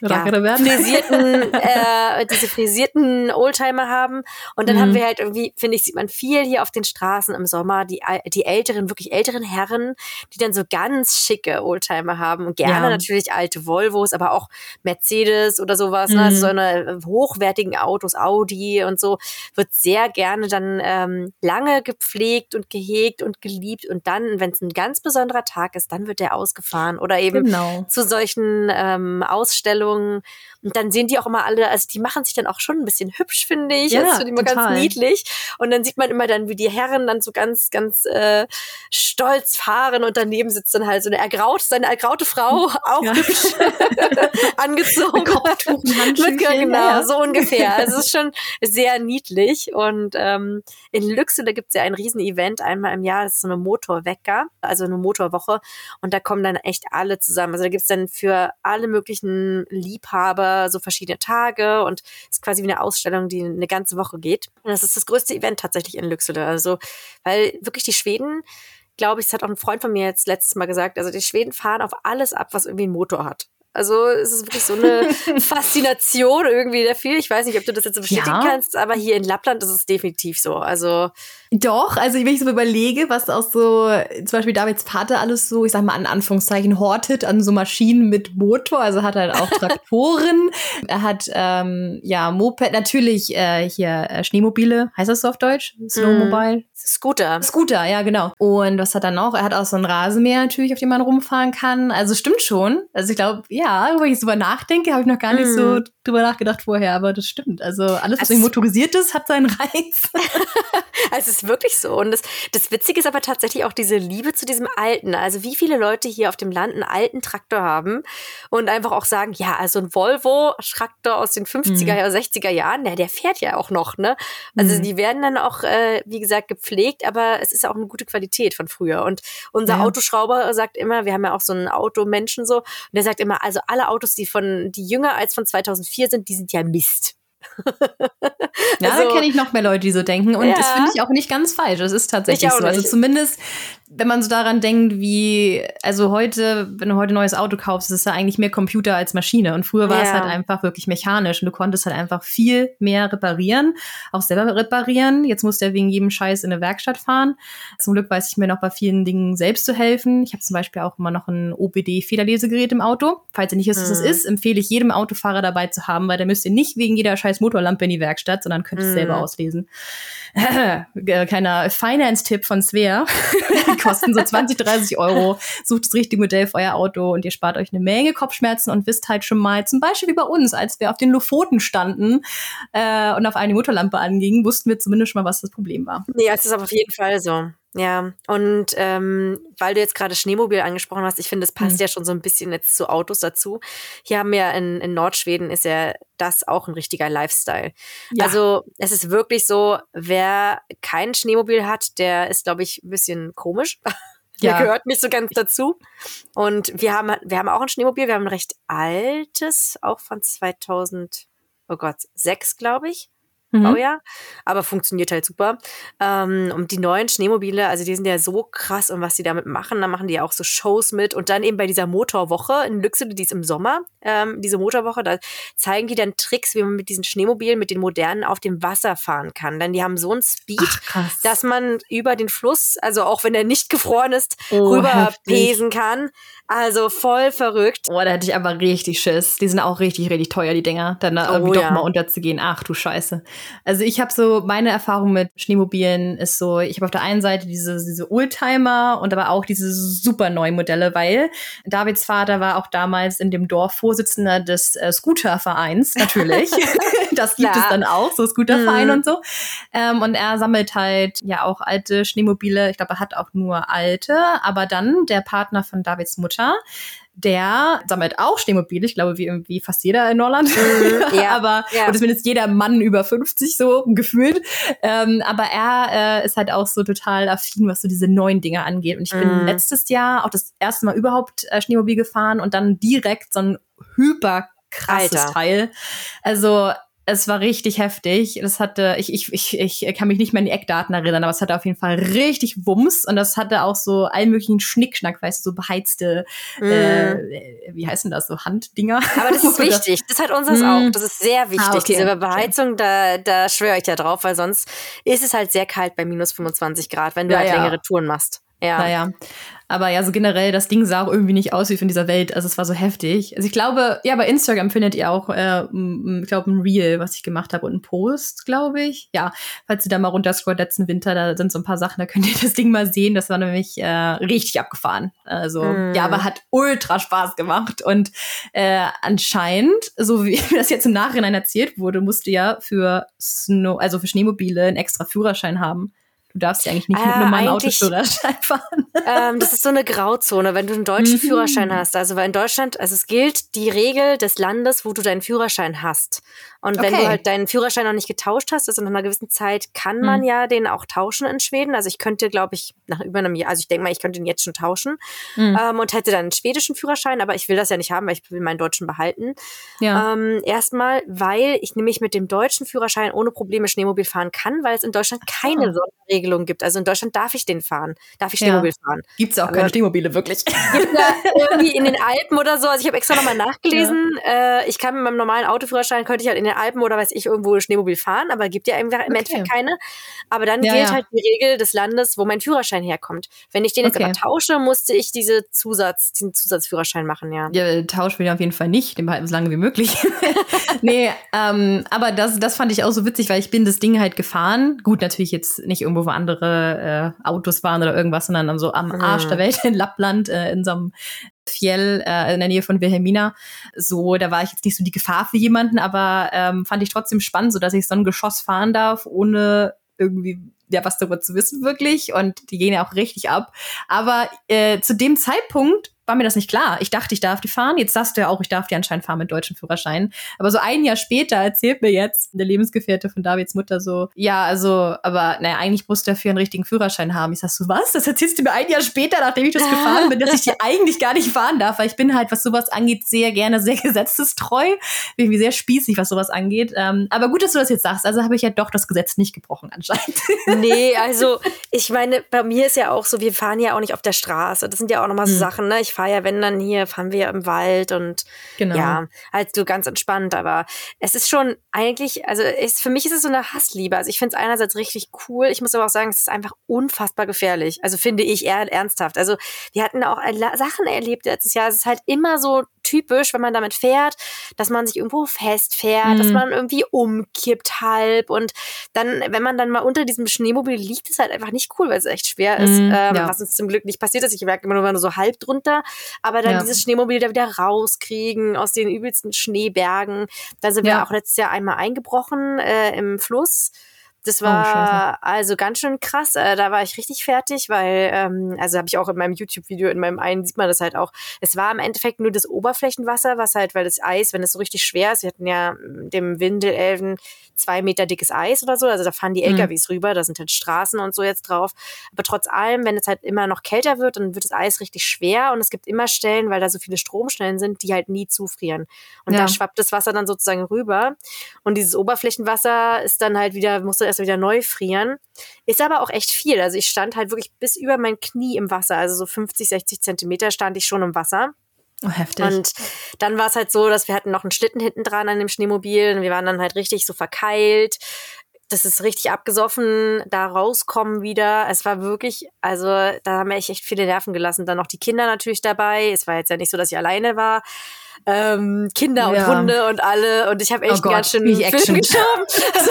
ja, frisierten, äh, diese frisierten Oldtimer haben. Und dann mhm. haben wir halt irgendwie, finde ich, sieht man viel hier auf den Straßen im Sommer, die, die älteren, wirklich älteren Herren, die dann so ganz schicke Oldtimer haben. Und gerne ja. natürlich alte Volvos, aber auch Mercedes oder sowas, mhm. ne? So eine hochwertigen Autos, Audi und so, wird sehr gerne dann ähm, lange gepflegt gepflegt und gehegt und geliebt und dann, wenn es ein ganz besonderer Tag ist, dann wird der ausgefahren oder eben genau. zu solchen ähm, Ausstellungen und dann sehen die auch immer alle, also die machen sich dann auch schon ein bisschen hübsch, finde ich. Ja, das finde ich immer ganz niedlich. Und dann sieht man immer dann, wie die Herren dann so ganz, ganz äh, stolz fahren und daneben sitzt dann halt so eine ergraute, seine ergraute Frau, auch ja. hübsch angezogen. Kopftuch, genau, ja. so ungefähr. Also es ist schon sehr niedlich. Und ähm, in Lüxe, da gibt es ja ein Riesen-Event einmal im Jahr, das ist so eine Motorwecker, also eine Motorwoche. Und da kommen dann echt alle zusammen. Also da gibt es dann für alle möglichen Liebhaber so verschiedene Tage und ist quasi wie eine Ausstellung, die eine ganze Woche geht. Und das ist das größte Event tatsächlich in Lüxele. Also, weil wirklich die Schweden, glaube ich, das hat auch ein Freund von mir jetzt letztes Mal gesagt, also die Schweden fahren auf alles ab, was irgendwie einen Motor hat. Also es ist wirklich so eine Faszination irgendwie dafür. Ich weiß nicht, ob du das jetzt bestätigen ja. kannst, aber hier in Lappland ist es definitiv so. Also doch, also wenn ich so überlege, was auch so zum Beispiel Davids Vater alles so, ich sag mal in Anführungszeichen hortet an so Maschinen mit Motor, also hat er halt auch Traktoren, er hat ähm, ja Moped, natürlich äh, hier äh, Schneemobile, heißt das so auf Deutsch? Snowmobile? Mm. Scooter. Scooter, ja, genau. Und was hat er noch? Er hat auch so ein Rasenmäher natürlich, auf dem man rumfahren kann. Also stimmt schon. Also ich glaube, ja, wenn ich drüber nachdenke, habe ich noch gar nicht mm. so drüber nachgedacht vorher, aber das stimmt. Also alles, was also, motorisiert ist, hat seinen Reiz. also es ist wirklich so. Und das, das Witzige ist aber tatsächlich auch diese Liebe zu diesem Alten. Also wie viele Leute hier auf dem Land einen alten Traktor haben und einfach auch sagen, ja, also ein Volvo-Traktor aus den 50er mhm. oder 60er Jahren, der, der fährt ja auch noch, ne? Also mhm. die werden dann auch, äh, wie gesagt, gepflegt, aber es ist auch eine gute Qualität von früher. Und unser ja. Autoschrauber sagt immer, wir haben ja auch so einen Automenschen so, und der sagt immer, also alle Autos, die von, die jünger als von 2004 sind, die sind ja Mist. ja, also, da kenne ich noch mehr Leute, die so denken. Und ja. das finde ich auch nicht ganz falsch. Das ist tatsächlich so. Also zumindest wenn man so daran denkt, wie, also heute, wenn du heute ein neues Auto kaufst, ist es ja eigentlich mehr Computer als Maschine. Und früher war ja. es halt einfach wirklich mechanisch und du konntest halt einfach viel mehr reparieren, auch selber reparieren. Jetzt musst du ja wegen jedem Scheiß in eine Werkstatt fahren. Zum Glück weiß ich mir noch bei vielen Dingen selbst zu helfen. Ich habe zum Beispiel auch immer noch ein OBD-Federlesegerät im Auto. Falls ihr nicht wisst, was mhm. ist, empfehle ich jedem Autofahrer dabei zu haben, weil da müsst ihr nicht wegen jeder scheiß Motorlampe in die Werkstatt, sondern könnt es mm. selber auslesen. Kleiner Finance-Tipp von Svea. kosten so 20, 30 Euro. Sucht das richtige Modell für euer Auto und ihr spart euch eine Menge Kopfschmerzen und wisst halt schon mal, zum Beispiel wie bei uns, als wir auf den Lofoten standen äh, und auf eine Motorlampe angingen, wussten wir zumindest schon mal, was das Problem war. Ja, es ist aber auf jeden Fall so. Ja, und ähm, weil du jetzt gerade Schneemobil angesprochen hast, ich finde, es passt mhm. ja schon so ein bisschen jetzt zu Autos dazu. Hier haben wir in, in Nordschweden ist ja das auch ein richtiger Lifestyle. Ja. Also es ist wirklich so, wer kein Schneemobil hat, der ist, glaube ich, ein bisschen komisch. Der ja. gehört nicht so ganz dazu. Und wir haben, wir haben auch ein Schneemobil, wir haben ein recht altes, auch von 2000, oh Gott, sechs, glaube ich mhm. Baujahr, aber funktioniert halt super. Ähm, und die neuen Schneemobile, also die sind ja so krass und was die damit machen, da machen die auch so Shows mit und dann eben bei dieser Motorwoche in Lüxede, die ist im Sommer, ähm, diese Motorwoche, da zeigen die dann Tricks, wie man mit diesen Schneemobilen, mit den modernen auf dem Wasser fahren kann. Denn die haben so einen Speed, Ach, dass man über den Fluss, also auch wenn er nicht gefroren ist, oh, rüber pesen kann. Also voll verrückt. Boah, da hätte ich aber richtig Schiss. Die sind auch richtig, richtig teuer, die Dinger. Dann oh, irgendwie ja. doch mal unterzugehen. Ach du Scheiße. Also ich habe so, meine Erfahrung mit Schneemobilen ist so, ich habe auf der einen Seite diese, diese Oldtimer und aber auch diese super neuen Modelle, weil Davids Vater war auch damals in dem Dorf Vorsitzender des äh, Scootervereins, natürlich. das gibt ja. es dann auch, so Scooterverein mhm. und so. Ähm, und er sammelt halt ja auch alte Schneemobile. Ich glaube, er hat auch nur alte, aber dann der Partner von Davids Mutter Mutter, der sammelt auch Schneemobile, ich glaube, wie irgendwie fast jeder in Norland. Mhm, ja, aber, ja. oder zumindest jeder Mann über 50 so gefühlt. Ähm, aber er äh, ist halt auch so total affin, was so diese neuen Dinge angeht. Und ich mhm. bin letztes Jahr auch das erste Mal überhaupt äh, Schneemobil gefahren und dann direkt so ein hyper krasses Alter. Teil. Also es war richtig heftig. Das hatte, ich, ich, ich, ich kann mich nicht mehr an die Eckdaten erinnern, aber es hatte auf jeden Fall richtig Wumms und das hatte auch so allen möglichen Schnickschnack, weißt du, so beheizte, mm. äh, wie heißen das, so Handdinger. Aber das ist wichtig. Das hat unseres mm. auch. Das ist sehr wichtig. Ah, okay. Diese Beheizung, da, da schwöre ich ja drauf, weil sonst ist es halt sehr kalt bei minus 25 Grad, wenn du ja, halt längere ja. Touren machst. Ja. Naja. Aber ja, so generell, das Ding sah auch irgendwie nicht aus wie von dieser Welt. Also es war so heftig. Also ich glaube, ja, bei Instagram findet ihr auch, äh, ich glaube, ein Reel, was ich gemacht habe und ein Post, glaube ich. Ja, falls ihr da mal runterscrollt letzten Winter, da sind so ein paar Sachen, da könnt ihr das Ding mal sehen. Das war nämlich äh, richtig abgefahren. Also mm. ja, aber hat ultra Spaß gemacht. Und äh, anscheinend, so wie das jetzt im Nachhinein erzählt wurde, musste ja für Snow, also für Schneemobile einen extra Führerschein haben. Du darfst ja eigentlich nicht äh, mit normalen Autoführerschein fahren. Ähm, das ist so eine Grauzone, wenn du einen deutschen mhm. Führerschein hast. Also weil in Deutschland, also es gilt die Regel des Landes, wo du deinen Führerschein hast. Und okay. wenn du halt deinen Führerschein noch nicht getauscht hast, also nach einer gewissen Zeit kann man mhm. ja den auch tauschen in Schweden. Also ich könnte, glaube ich, nach über einem Jahr, also ich denke mal, ich könnte den jetzt schon tauschen mhm. ähm, und hätte dann einen schwedischen Führerschein, aber ich will das ja nicht haben, weil ich will meinen deutschen behalten. Ja. Ähm, erstmal, weil ich nämlich mit dem deutschen Führerschein ohne Probleme Schneemobil fahren kann, weil es in Deutschland keine oh. Sonderregelung gibt. Also in Deutschland darf ich den fahren, darf ich Schneemobil ja. fahren. Gibt es auch aber keine Schneemobile, wirklich. Irgendwie in den Alpen oder so. Also ich habe extra nochmal nachgelesen. Ja. Äh, ich kann mit meinem normalen Autoführerschein, könnte ich halt in den Alpen oder weiß ich irgendwo Schneemobil fahren, aber gibt ja im, okay. Endeffekt keine. Aber dann ja, gilt ja. halt die Regel des Landes, wo mein Führerschein herkommt. Wenn ich den jetzt okay. aber tausche, musste ich diese Zusatz, diesen Zusatzführerschein machen, ja. Ja, tausch will ich auf jeden Fall nicht, den behalten so lange wie möglich. nee, ähm, aber das, das fand ich auch so witzig, weil ich bin das Ding halt gefahren. Gut, natürlich jetzt nicht irgendwo, wo andere äh, Autos waren oder irgendwas, sondern so am Arsch mhm. der Welt in Lappland, äh, in so einem Fjell äh, in der Nähe von Wilhelmina. So, da war ich jetzt nicht so die Gefahr für jemanden, aber ähm, fand ich trotzdem spannend, so dass ich so ein Geschoss fahren darf, ohne irgendwie ja was darüber zu wissen wirklich und die gehen ja auch richtig ab. Aber äh, zu dem Zeitpunkt war mir das nicht klar. Ich dachte, ich darf die fahren. Jetzt sagst du ja auch, ich darf die anscheinend fahren mit deutschen Führerschein. Aber so ein Jahr später erzählt mir jetzt der Lebensgefährte von Davids Mutter so, ja, also, aber naja, eigentlich musst du dafür einen richtigen Führerschein haben. Ich sag so, was? Das erzählst du mir ein Jahr später, nachdem ich das gefahren bin, dass ich die eigentlich gar nicht fahren darf, weil ich bin halt, was sowas angeht, sehr gerne sehr gesetzestreu. Irgendwie sehr spießig, was sowas angeht. Ähm, aber gut, dass du das jetzt sagst. Also habe ich ja doch das Gesetz nicht gebrochen anscheinend. Nee, also ich meine, bei mir ist ja auch so, wir fahren ja auch nicht auf der Straße. Das sind ja auch nochmal so hm. Sachen, ne? Ich fahre ja, wenn dann hier, fahren wir im Wald und genau. ja, halt so ganz entspannt. Aber es ist schon eigentlich, also ist, für mich ist es so eine Hassliebe. Also ich finde es einerseits richtig cool. Ich muss aber auch sagen, es ist einfach unfassbar gefährlich. Also finde ich eher ernsthaft. Also wir hatten auch Sachen erlebt letztes Jahr. Es ist halt immer so typisch, wenn man damit fährt, dass man sich irgendwo festfährt, mhm. dass man irgendwie umkippt halb und dann, wenn man dann mal unter diesem Schneemobil liegt, ist halt einfach nicht cool, weil es echt schwer ist, mhm, ähm, ja. was uns zum Glück nicht passiert ist. Ich merke immer nur, nur so halb drunter, aber dann ja. dieses Schneemobil da wieder rauskriegen aus den übelsten Schneebergen. Da sind ja. wir auch letztes Jahr einmal eingebrochen äh, im Fluss das oh, war oh, also ganz schön krass. Äh, da war ich richtig fertig, weil, ähm, also habe ich auch in meinem YouTube-Video, in meinem einen sieht man das halt auch. Es war im Endeffekt nur das Oberflächenwasser, was halt, weil das Eis, wenn es so richtig schwer ist, wir hatten ja dem Windelelven zwei Meter dickes Eis oder so, also da fahren die mhm. LKWs mhm. rüber, da sind halt Straßen und so jetzt drauf. Aber trotz allem, wenn es halt immer noch kälter wird, dann wird das Eis richtig schwer und es gibt immer Stellen, weil da so viele Stromstellen sind, die halt nie zufrieren. Und ja. da schwappt das Wasser dann sozusagen rüber. Und dieses Oberflächenwasser ist dann halt wieder, musste erst wieder neu frieren. Ist aber auch echt viel. Also ich stand halt wirklich bis über mein Knie im Wasser, also so 50, 60 Zentimeter stand ich schon im Wasser. Oh, heftig. Und dann war es halt so, dass wir hatten noch einen Schlitten hinten dran an dem Schneemobil und wir waren dann halt richtig so verkeilt. Das ist richtig abgesoffen, da rauskommen wieder. Es war wirklich, also da haben wir echt viele Nerven gelassen. Dann noch die Kinder natürlich dabei. Es war jetzt ja nicht so, dass ich alleine war ähm, Kinder ja. und Hunde und alle. Und ich habe echt oh Gott, ganz schön Film geschoben. Also,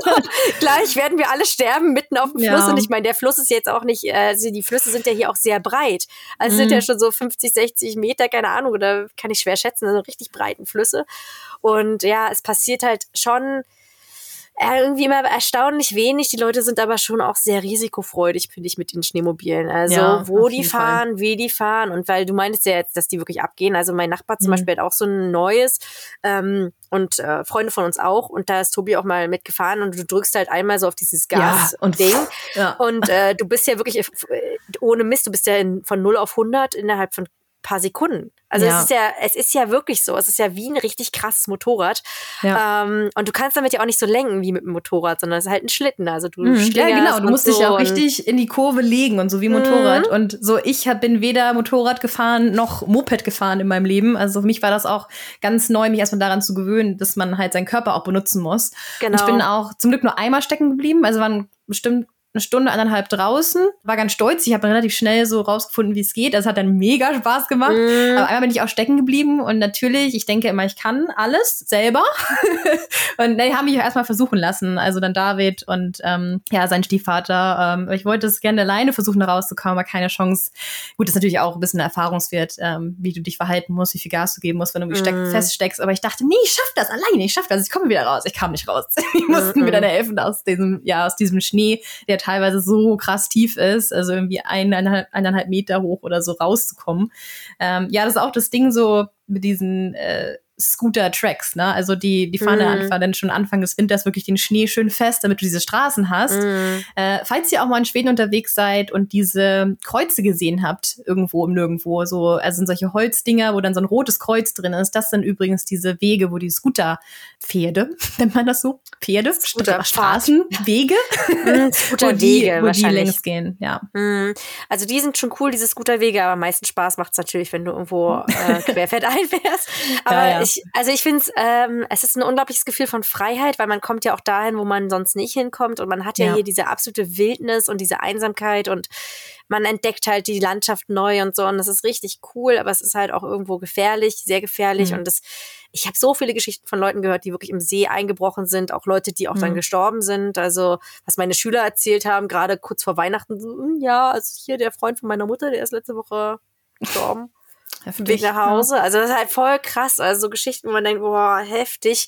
gleich werden wir alle sterben mitten auf dem Fluss. Ja. Und ich meine, der Fluss ist jetzt auch nicht, äh, also die Flüsse sind ja hier auch sehr breit. Also mhm. sind ja mhm. schon so 50, 60 Meter, keine Ahnung, oder kann ich schwer schätzen, also richtig breiten Flüsse. Und ja, es passiert halt schon irgendwie immer erstaunlich wenig. Die Leute sind aber schon auch sehr risikofreudig, finde ich, mit den Schneemobilen. Also ja, wo die fahren, Fall. wie die fahren. Und weil du meintest ja jetzt, dass die wirklich abgehen. Also mein Nachbar zum mhm. Beispiel hat auch so ein neues ähm, und äh, Freunde von uns auch. Und da ist Tobi auch mal mitgefahren und du drückst halt einmal so auf dieses Gas ja, und Ding. Ja. Und äh, du bist ja wirklich äh, ohne Mist, du bist ja in, von 0 auf 100 innerhalb von paar Sekunden. Also ja. es ist ja, es ist ja wirklich so. Es ist ja wie ein richtig krasses Motorrad. Ja. Ähm, und du kannst damit ja auch nicht so lenken wie mit dem Motorrad, sondern es ist halt ein Schlitten. Also du mhm. Ja, genau. Du musst so dich ja auch richtig in die Kurve legen und so wie Motorrad. Mhm. Und so, ich hab, bin weder Motorrad gefahren noch Moped gefahren in meinem Leben. Also für mich war das auch ganz neu, mich erstmal daran zu gewöhnen, dass man halt seinen Körper auch benutzen muss. Genau. Und ich bin auch zum Glück nur einmal stecken geblieben. Also waren bestimmt eine Stunde, anderthalb draußen. War ganz stolz. Ich habe relativ schnell so rausgefunden, wie es geht. Das hat dann mega Spaß gemacht. Mm. Aber einmal bin ich auch stecken geblieben und natürlich, ich denke immer, ich kann alles selber. und die haben mich auch erstmal versuchen lassen. Also dann David und ähm, ja, sein Stiefvater. Ähm, ich wollte es gerne alleine versuchen, da rauszukommen, aber keine Chance. Gut, das ist natürlich auch ein bisschen Erfahrungswert, ähm, wie du dich verhalten musst, wie viel Gas du geben musst, wenn du mm. feststeckst. Aber ich dachte, nee, ich schaff das alleine, ich schaff das, ich komme wieder raus. Ich kam nicht raus. Die mussten mm mir dann helfen aus diesem, ja, aus diesem Schnee, der teilweise so krass tief ist, also irgendwie eineinhalb, eineinhalb Meter hoch oder so rauszukommen. Ähm, ja, das ist auch das Ding so mit diesen äh, Scooter-Tracks, ne? Also die, die fahren einfach dann schon Anfang des Winters wirklich den Schnee schön fest, damit du diese Straßen hast. Mm. Äh, falls ihr auch mal in Schweden unterwegs seid und diese Kreuze gesehen habt, irgendwo im Nirgendwo, so, also sind solche Holzdinger, wo dann so ein rotes Kreuz drin ist, das sind übrigens diese Wege, wo die Scooter-Pferde, nennt man das so? Pferde? Scooter Straßenwege? Mm, Scooterwege wo die, wo die längs gehen, ja. Mm. Also die sind schon cool, diese Scooterwege, aber am meisten Spaß macht's natürlich, wenn du irgendwo äh, querfeld einfährst. Aber ja, ja ich, also ich finde ähm, es ist ein unglaubliches Gefühl von Freiheit, weil man kommt ja auch dahin, wo man sonst nicht hinkommt und man hat ja, ja. hier diese absolute Wildnis und diese Einsamkeit und man entdeckt halt die Landschaft neu und so und das ist richtig cool, aber es ist halt auch irgendwo gefährlich, sehr gefährlich mhm. und das, ich habe so viele Geschichten von Leuten gehört, die wirklich im See eingebrochen sind, auch Leute, die auch mhm. dann gestorben sind, also was meine Schüler erzählt haben, gerade kurz vor Weihnachten, so, hm, ja, also hier der Freund von meiner Mutter, der ist letzte Woche gestorben. Heftig, Weg nach Hause. Ja. Also das ist halt voll krass. Also so Geschichten, wo man denkt, boah, heftig.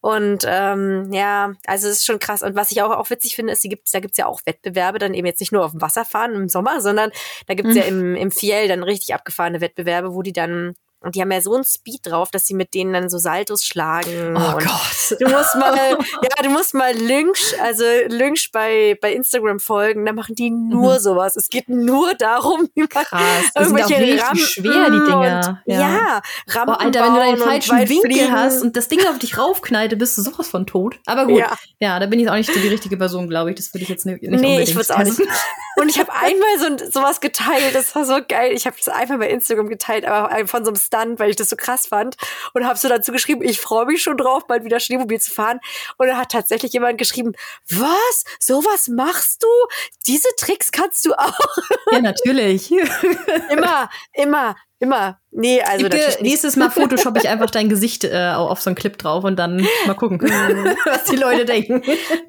Und ähm, ja, also es ist schon krass. Und was ich auch, auch witzig finde, ist, gibt, da gibt's ja auch Wettbewerbe, dann eben jetzt nicht nur auf dem Wasser fahren im Sommer, sondern da gibt's mhm. ja im, im Fiel dann richtig abgefahrene Wettbewerbe, wo die dann und die haben ja so einen Speed drauf, dass sie mit denen dann so Saltos schlagen. Oh Gott. Du musst mal, ja, du musst mal Lynch, also Lynch bei, bei Instagram folgen, da machen die nur mhm. sowas. Es geht nur darum, wie man Krass. irgendwelche sind auch Rampen schwer, die Dinger. ja, ja Rampen oh, Alter, wenn du deinen falschen Winkel fliegen. hast und das Ding auf dich raufknallt, bist du sowas von tot. Aber gut, ja, ja da bin ich auch nicht die richtige Person, glaube ich. Das würde ich jetzt nicht, nicht Nee, ich würde es auch nicht. Und ich habe einmal so sowas geteilt, das war so geil. Ich habe das einfach bei Instagram geteilt, aber von so einem Stunt, weil ich das so krass fand. Und habe so dazu geschrieben, ich freue mich schon drauf, bald wieder Schneemobil zu fahren. Und dann hat tatsächlich jemand geschrieben, was? Sowas machst du? Diese Tricks kannst du auch? Ja, natürlich. immer, immer. Immer. Nee, also Gebe, Nächstes Mal Photoshop ich einfach dein Gesicht äh, auf so einen Clip drauf und dann mal gucken, was die Leute denken.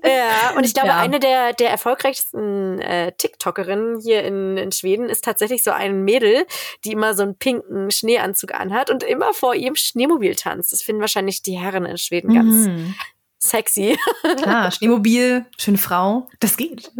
Ja, und ich glaube, ja. eine der, der erfolgreichsten äh, TikTokerinnen hier in, in Schweden ist tatsächlich so ein Mädel, die immer so einen pinken Schneeanzug anhat und immer vor ihrem Schneemobil tanzt. Das finden wahrscheinlich die Herren in Schweden ganz, mhm sexy. Klar, Schneemobil, schöne Frau, das geht.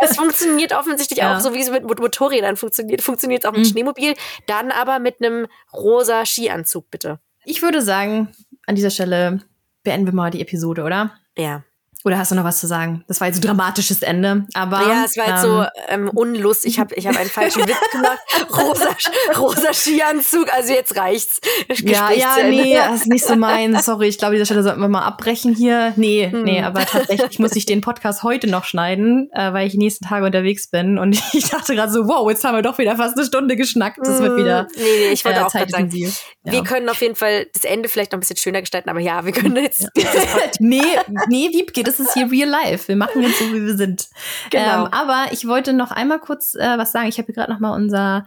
Es funktioniert offensichtlich ja. auch, so wie es mit Motorrädern funktioniert, funktioniert es auch mit mhm. Schneemobil, dann aber mit einem rosa Skianzug, bitte. Ich würde sagen, an dieser Stelle beenden wir mal die Episode, oder? Ja. Oder hast du noch was zu sagen? Das war jetzt ein dramatisches Ende, aber ja, es war jetzt ähm, so ähm, unlust. Ich habe ich hab einen falschen Witz gemacht. Rosa, rosa Skianzug. Also jetzt reicht's. Ja, ja, nee, das ist nicht so mein. Sorry, ich glaube, dieser Stelle sollten wir mal abbrechen hier. Nee, hm. nee, aber tatsächlich muss ich den Podcast heute noch schneiden, äh, weil ich die nächsten Tage unterwegs bin. Und ich dachte gerade so, wow, jetzt haben wir doch wieder fast eine Stunde geschnackt. Das wird wieder. Nee, nee, ich wollte äh, auch gerade sagen, ja. wir können auf jeden Fall das Ende vielleicht noch ein bisschen schöner gestalten, aber ja, wir können jetzt. Ja. nee, nee, Wiebke, das das ist hier real life. Wir machen jetzt so, wie wir sind. Genau. Ähm, aber ich wollte noch einmal kurz äh, was sagen. Ich habe hier gerade noch mal unser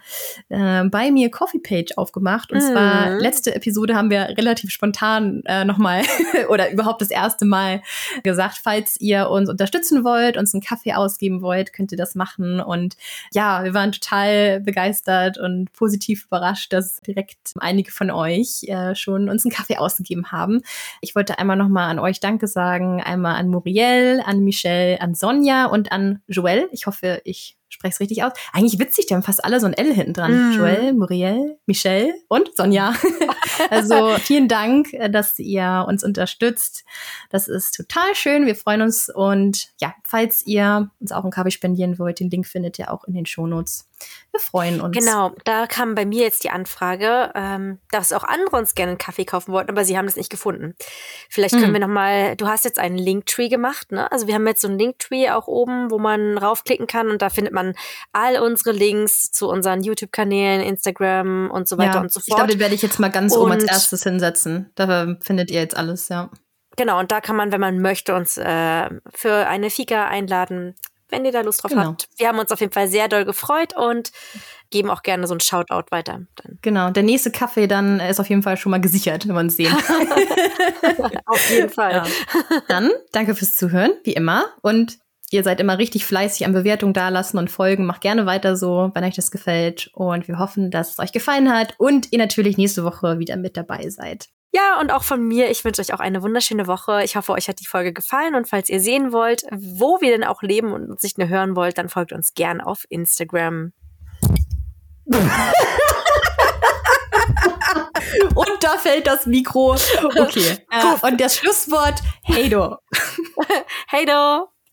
äh, bei mir Coffee Page aufgemacht. Und mhm. zwar letzte Episode haben wir relativ spontan äh, noch mal oder überhaupt das erste Mal gesagt, falls ihr uns unterstützen wollt, uns einen Kaffee ausgeben wollt, könnt ihr das machen. Und ja, wir waren total begeistert und positiv überrascht, dass direkt einige von euch äh, schon uns einen Kaffee ausgegeben haben. Ich wollte einmal noch mal an euch Danke sagen, einmal an Muriel, an Michelle, an Sonja und an Joel. Ich hoffe, ich spreche es richtig aus. Eigentlich witzig, die haben fast alle so ein L hinten dran. Mm. Joel, Muriel, Michelle und Sonja. also vielen Dank, äh, dass ihr uns unterstützt. Das ist total schön. Wir freuen uns. Und ja, falls ihr uns auch einen Kaffee spendieren wollt, den Link findet ihr auch in den Shownotes. Wir freuen uns. Genau, da kam bei mir jetzt die Anfrage, ähm, dass auch andere uns gerne einen Kaffee kaufen wollten, aber sie haben das nicht gefunden. Vielleicht können mhm. wir noch mal, du hast jetzt einen Linktree gemacht, ne? Also wir haben jetzt so einen Linktree auch oben, wo man raufklicken kann und da findet man all unsere Links zu unseren YouTube-Kanälen, Instagram und so weiter ja, und so fort. Ich glaube, den werde ich jetzt mal ganz und oben als erstes hinsetzen. Da findet ihr jetzt alles, ja. Genau, und da kann man, wenn man möchte, uns äh, für eine Fika einladen wenn ihr da Lust drauf genau. habt. Wir haben uns auf jeden Fall sehr doll gefreut und geben auch gerne so ein Shoutout weiter. Dann. Genau, der nächste Kaffee dann ist auf jeden Fall schon mal gesichert, wenn man es sehen auf jeden Fall. Ja. Dann danke fürs Zuhören, wie immer. Und ihr seid immer richtig fleißig an Bewertungen dalassen und folgen. Macht gerne weiter so, wenn euch das gefällt. Und wir hoffen, dass es euch gefallen hat und ihr natürlich nächste Woche wieder mit dabei seid. Ja, und auch von mir, ich wünsche euch auch eine wunderschöne Woche. Ich hoffe, euch hat die Folge gefallen und falls ihr sehen wollt, wo wir denn auch leben und uns nicht nur hören wollt, dann folgt uns gern auf Instagram. und da fällt das Mikro. Okay. Äh, und das Schlusswort, hey do. hey do.